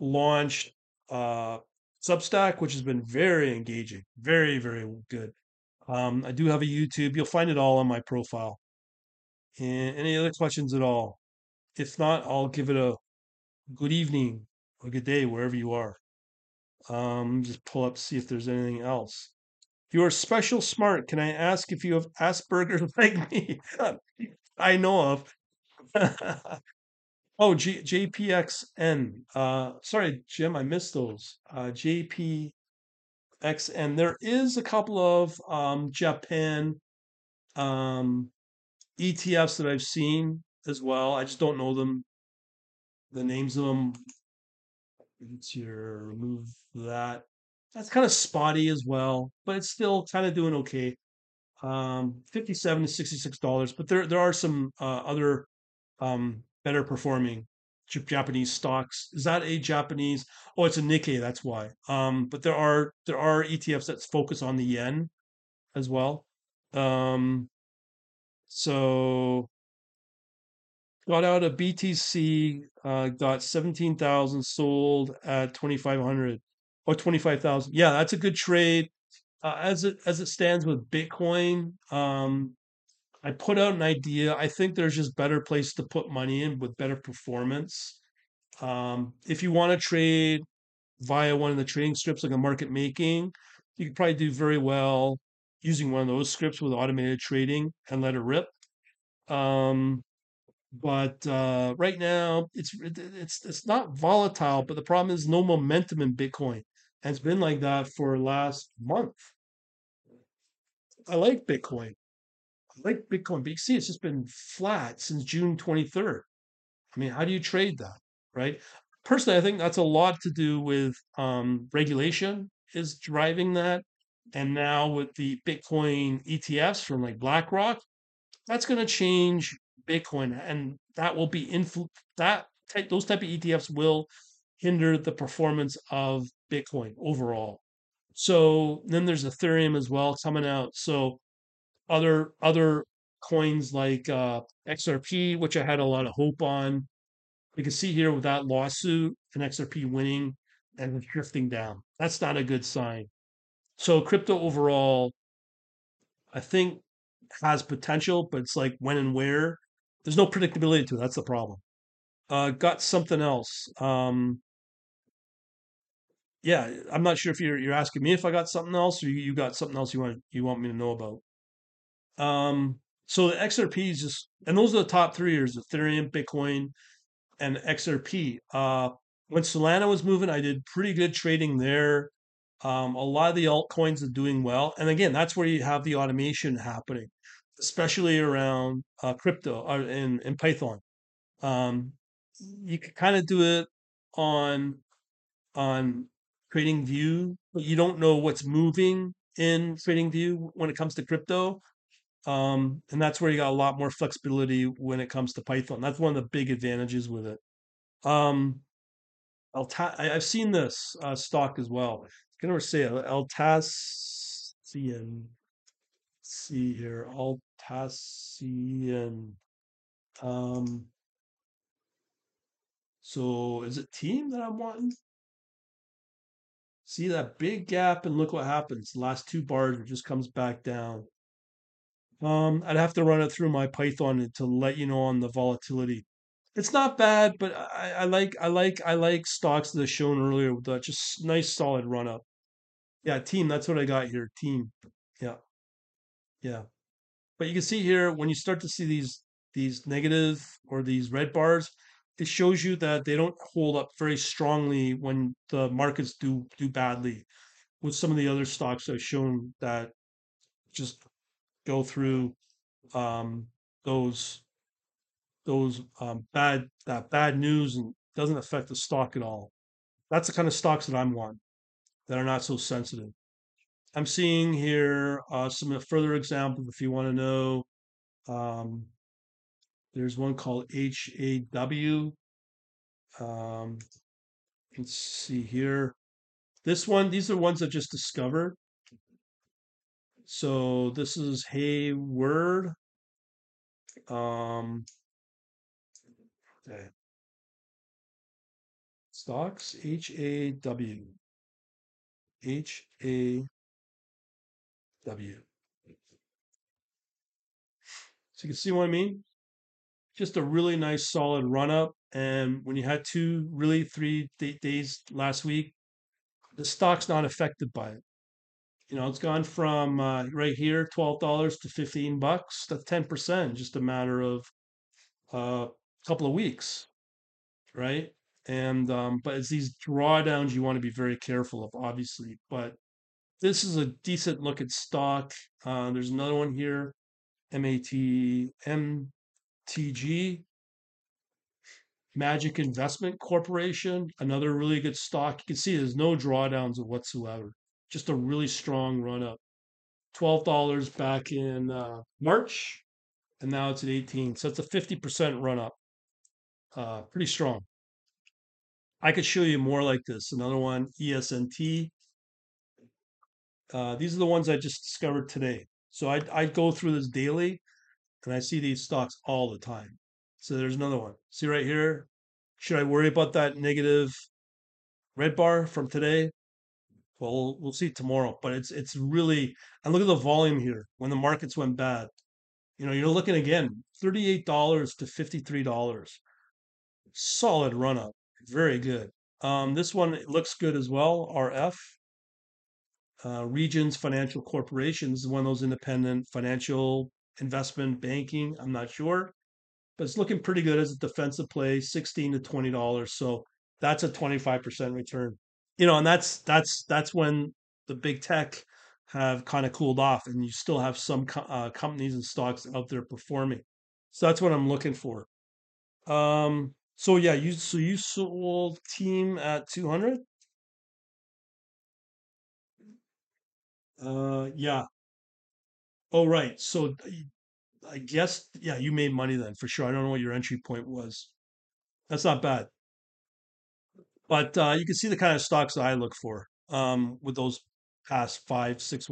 launched uh, Substack, which has been very engaging, very very good. Um, I do have a YouTube. You'll find it all on my profile. And any other questions at all? If not, I'll give it a good evening or good day wherever you are. Um, just pull up see if there's anything else. You are special smart. Can I ask if you have Asperger's like me? I know of. oh, G- JPXN. Uh, sorry, Jim, I missed those. Uh, JPXN. There is a couple of um, Japan um, ETFs that I've seen as well. I just don't know them, the names of them. Let's remove that. That's kind of spotty as well, but it's still kind of doing okay. Um, 57 to 66 dollars, but there there are some uh, other um, better performing Japanese stocks. Is that a Japanese? Oh, it's a Nikkei. That's why. Um, but there are there are ETFs that focus on the yen as well. Um, so got out of BTC, uh, got 17,000 sold at 2,500 or 25,000. Yeah, that's a good trade. Uh, as it as it stands with Bitcoin, um, I put out an idea. I think there's just better place to put money in with better performance. Um, if you want to trade via one of the trading scripts like a market making, you could probably do very well using one of those scripts with automated trading and let it rip. Um, but uh, right now, it's it's it's not volatile. But the problem is no momentum in Bitcoin, and it's been like that for last month. I like Bitcoin. I like Bitcoin, but you see, it's just been flat since June 23rd. I mean, how do you trade that, right? Personally, I think that's a lot to do with um, regulation is driving that, and now with the Bitcoin ETFs from like BlackRock, that's going to change Bitcoin, and that will be influ- that type, those type of ETFs will hinder the performance of Bitcoin overall. So then there's Ethereum as well coming out. So other other coins like uh, XRP, which I had a lot of hope on. We can see here with that lawsuit and XRP winning and drifting down. That's not a good sign. So crypto overall, I think has potential, but it's like when and where. There's no predictability to it. That's the problem. Uh, got something else. Um, yeah, I'm not sure if you're you're asking me if I got something else or you, you got something else you want you want me to know about. Um, so the XRP is just, and those are the top three years: Ethereum, Bitcoin, and XRP. Uh, when Solana was moving, I did pretty good trading there. Um, a lot of the altcoins are doing well, and again, that's where you have the automation happening, especially around uh, crypto or in in Python. Um, you can kind of do it on on TradingView but you don't know what's moving in TradingView when it comes to crypto um, and that's where you got a lot more flexibility when it comes to python. That's one of the big advantages with it. Um, I, have seen this uh, stock as well. I can never say it? Altasian see here Altasian um so is it team that i'm wanting See that big gap and look what happens. The last two bars, it just comes back down. Um, I'd have to run it through my Python to let you know on the volatility. It's not bad, but I, I like I like I like stocks that are shown earlier with that just nice solid run up. Yeah, team, that's what I got here. Team. Yeah. But you can see here when you start to see these these negative or these red bars, it shows you that they don't hold up very strongly when the markets do do badly. With some of the other stocks I've shown that just go through um, those those um, bad that bad news and doesn't affect the stock at all. That's the kind of stocks that I'm on that are not so sensitive. I'm seeing here uh, some further examples if you want to know. Um, there's one called HAW. Um, let's see here. This one, these are ones I just discovered. So this is Hayward. Um, okay. Stocks, H A W. H A W. So you can see what I mean? Just a really nice solid run up. And when you had two, really three days last week, the stock's not affected by it. You know, it's gone from uh, right here, twelve dollars to fifteen bucks. That's ten percent, just a matter of a uh, couple of weeks, right? And um, but it's these drawdowns you want to be very careful of, obviously. But this is a decent look at stock. Uh, there's another one here, MAT MTG, MGIC Investment Corporation, another really good stock. You can see there's no drawdowns whatsoever. Just a really strong run up. $12 back in uh, March, and now it's at 18. So it's a 50% run up. Uh, pretty strong. I could show you more like this. Another one, ESNT. Uh, these are the ones I just discovered today. So I I go through this daily, and I see these stocks all the time. So there's another one. See right here. Should I worry about that negative red bar from today? Well, we'll see tomorrow. But it's it's really and look at the volume here when the markets went bad. You know, you're looking again, $38 to $53. Solid run up. Very good. Um, this one looks good as well. RF. Uh, Regions Financial Corporations, one of those independent financial investment banking. I'm not sure, but it's looking pretty good as a defensive play, 16 to $20. So that's a 25% return. You know, and that's that's that's when the big tech have kind of cooled off, and you still have some co- uh, companies and stocks out there performing. So that's what I'm looking for. Um, so yeah, you so you sold team at 200. Uh, yeah. Oh, right. So I guess yeah, you made money then for sure. I don't know what your entry point was. That's not bad, but uh, you can see the kind of stocks that I look for um, with those past five, six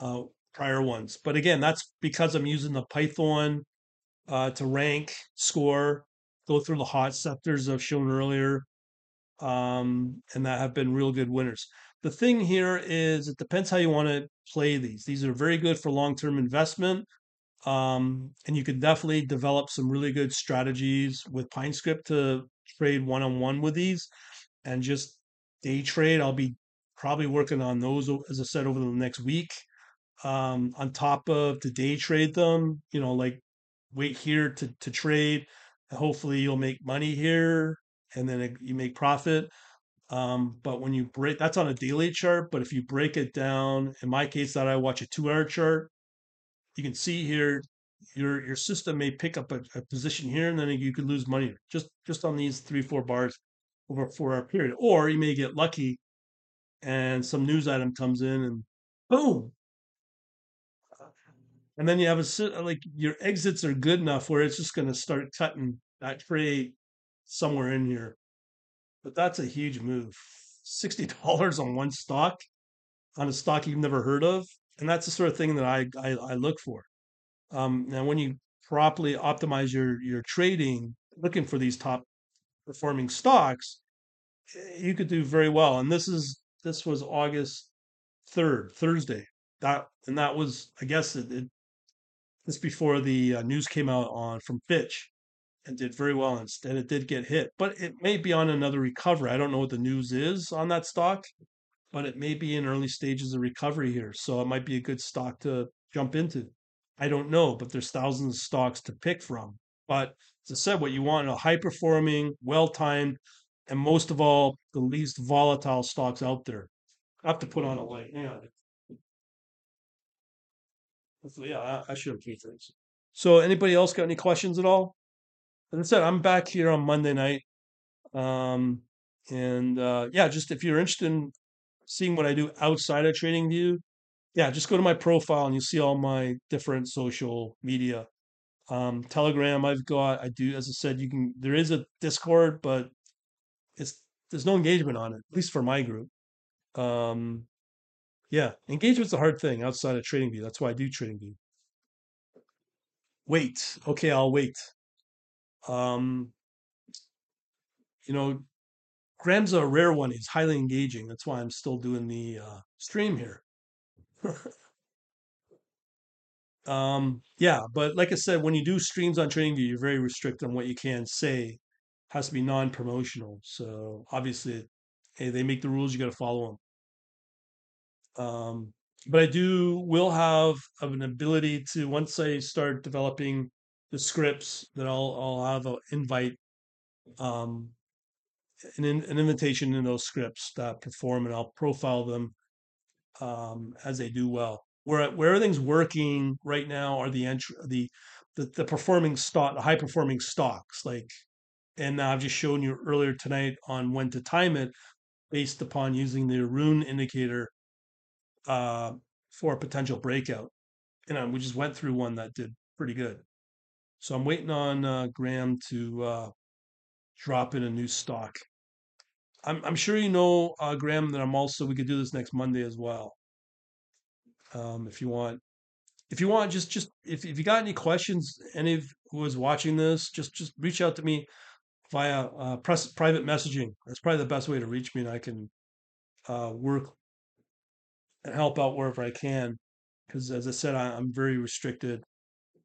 uh, prior ones. But again, that's because I'm using the Python uh, to rank, score, go through the hot sectors I've shown earlier, um, and that have been real good winners. The thing here is it depends how you want to play these. These are very good for long term investment. Um, and you could definitely develop some really good strategies with PineScript to trade one on one with these and just day trade. I'll be probably working on those, as I said, over the next week. Um, on top of to day trade them, you know, like wait here to, to trade. Hopefully you'll make money here and then it, you make profit. Um, but when you break, that's on a daily chart. But if you break it down, in my case, that I watch a two-hour chart, you can see here your your system may pick up a, a, position here, and then you could lose money just just on these three four bars over a four-hour period. Or you may get lucky, and some news item comes in, and boom. And then you have a like your exits are good enough where it's just going to start cutting that trade somewhere in here. But that's a huge move. $60 on one stock, on a stock you've never heard of. And that's the sort of thing that I, I, I look for. Um, now, when you properly optimize your, your trading, looking for these top performing stocks, eh, you could do very well. And this is this was August 3rd, Thursday. That and that was, I guess, it, it this before the uh, news came out on from Fitch and did very well instead it did get hit but it may be on another recovery. I don't know what the news is on that stock but it may be in early stages of recovery here so it might be a good stock to jump into. I don't know but there's thousands of stocks to pick from but as i said what you want are high performing well timed and most of all the least volatile stocks out there. I have to put on a light hang on yeah i, should have things. So anybody else got any questions at all as I said, I'm back here on Monday night. Um, and uh, yeah, just if you're interested in seeing what I do outside of TradingView, yeah, just go to my profile and you'll see all my different social media. Um, Telegram, I've got. I do, as I said, you can. There is a Discord, but it's there's no engagement on it, at least for my group. Um, yeah, engagement's a hard thing outside of TradingView. That's why I do TradingView. Wait, okay, I'll wait. Um, you know, Graham's a rare one. He's highly engaging. That's why I'm still doing the uh, stream here. um, yeah, but like I said, when you do streams on TradingView, you're very restricted on what you can say. It has to be non-promotional. So obviously, hey, they make the rules. You got to follow them. Um, but I do will have an ability to once I start developing the scripts that I'll I'll have an invite um, an, an invitation in those scripts that perform, and I'll profile them um, as they do well. Where where everything's working right now are the entry the the, the performing stock, the high performing stocks. Like, and I've just shown you earlier tonight on when to time it based upon using the Aroon indicator uh, for a potential breakout. And we just went through one that did pretty good. So I'm waiting on uh, Graham to uh, drop in a new stock. I'm I'm sure you know, uh, Graham, that I'm also we could do this next Monday as well. Um, if you want, if you want, just just if if you got any questions, any of who is watching this, just just reach out to me via uh, press private messaging. That's probably the best way to reach me, and I can uh, work and help out wherever I can. Because as I said, I, I'm very restricted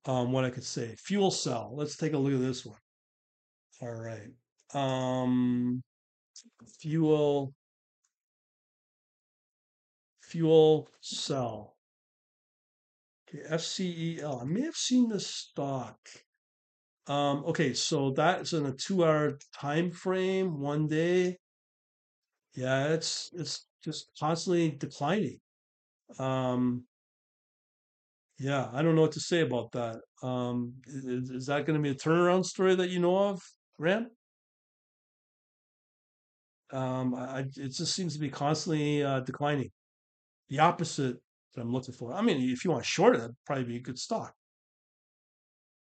on what I could say. Fuel cell. Let's take a look at this one. All right. Um, fuel fuel cell. Okay, FCEL. I may have seen this stock. Um, okay, so that's in a two-hour time frame, one day. Yeah, it's it's just constantly declining. Um, yeah, I don't know what to say about that. Um, is, is that going to be a turnaround story that you know of, Graham? Um, I, it just seems to be constantly uh, declining. The opposite that I'm looking for. I mean, if you want to short it, that'd probably be a good stock.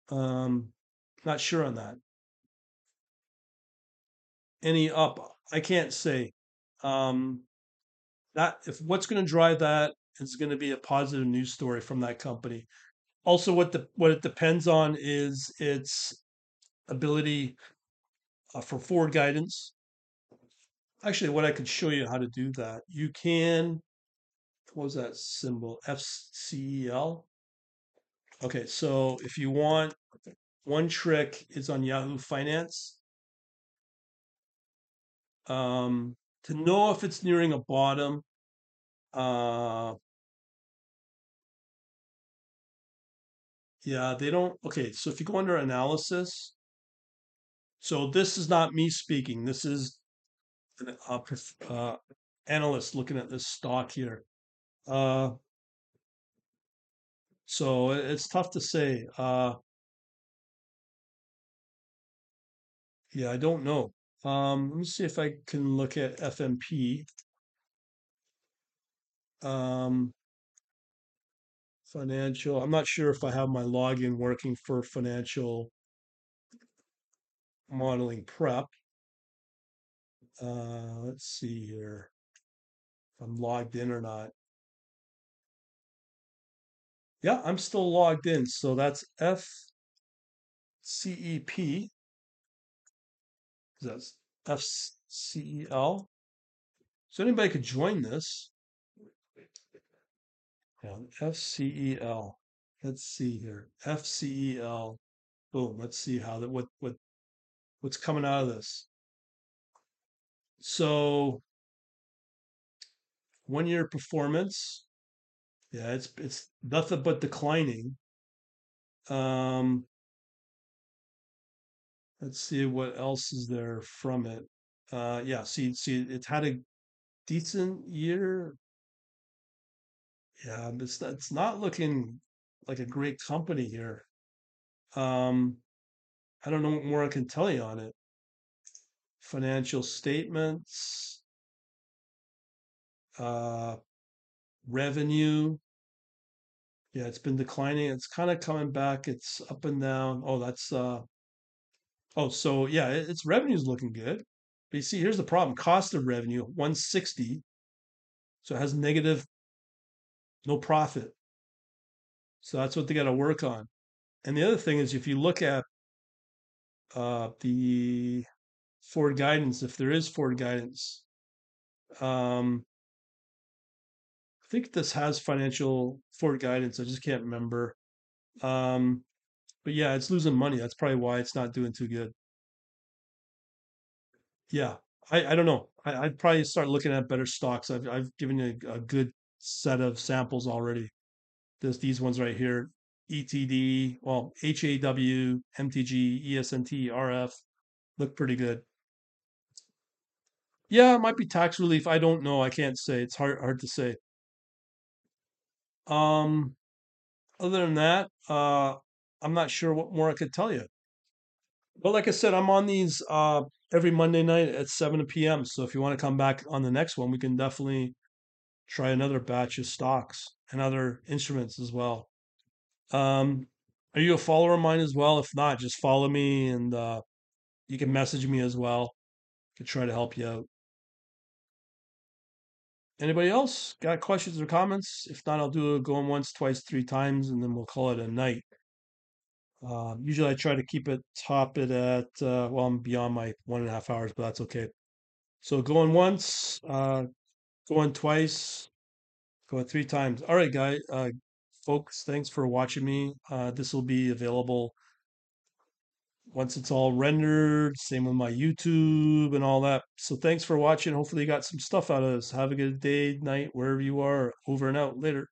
Um, not sure on that. Any up? I can't say. Um, that if what's going to drive that is going to be a positive news story from that company. Also, what the what it depends on is its ability uh, for forward guidance actually what I could show you how to do that. You can, what was that symbol? FCEL. Okay, so if you want, one trick is on Yahoo Finance. Um, to know if it's nearing a bottom, uh, yeah, they don't. Okay, so if you go under analysis, so this is not me speaking. This is an uh, uh, analyst looking at this stock here. Uh, so it's tough to say. Uh, yeah, I don't know. Um, let me see if I can look at FMP. Um, financial. I'm not sure if I have my login working for financial modeling prep. Uh, let's see here if I'm logged in or not. Yeah, I'm still logged in. So that's FCEP. That's FCEL. So anybody could join this. Yeah, FCEL. Let's see here. FCEL. Boom. Let's see how that what what what's coming out of this. So one year performance. Yeah, it's it's nothing but declining. Um, let's see what else is there from it. Uh, yeah, see, see, it's had a decent year. Yeah, it's not, it's not looking like a great company here. Um, I don't know what more I can tell you on it. Financial statements, uh, revenue. Yeah, it's been declining. It's kind of coming back. It's up and down. Oh, that's uh oh, so yeah, it- its revenue's looking good. But you see, here's the problem. Cost of revenue, 160. So it has negative, no profit. So that's what they got to work on. And the other thing is if you look at uh the forward guidance, if there is forward guidance, um I think this has financial forward guidance. I just can't remember. Um, but yeah, it's losing money. That's probably why it's not doing too good. Yeah, I, I don't know. I, I'd probably start looking at better stocks. I've I've given you a, a good set of samples already. This, these ones right here. ETD, well, HAW, MTG, ESNT, RF look pretty good. Yeah, it might be tax relief. I don't know. I can't say. It's hard hard to say. Um, other than that, uh, I'm not sure what more I could tell you. But like I said, I'm on these uh every Monday night at 7 p.m. So if you want to come back on the next one, we can definitely try another batch of stocks and other instruments as well. Um, are you a follower of mine as well? If not, just follow me and uh, you can message me as well to try to help you out. Anybody else got questions or comments? If not, I'll do it going once, twice, three times, and then we'll call it a night. Um, usually I try to keep it top it at uh, well, I'm beyond my one and a half hours, but that's okay. So going once, uh, going twice, going three times. All right, guy, uh, folks, thanks for watching me. Uh, this will be available once it's all rendered. Same with my YouTube and all that. So thanks for watching. Hopefully you got some stuff out of this. Have a good day, night, wherever you are. Over and out. Later.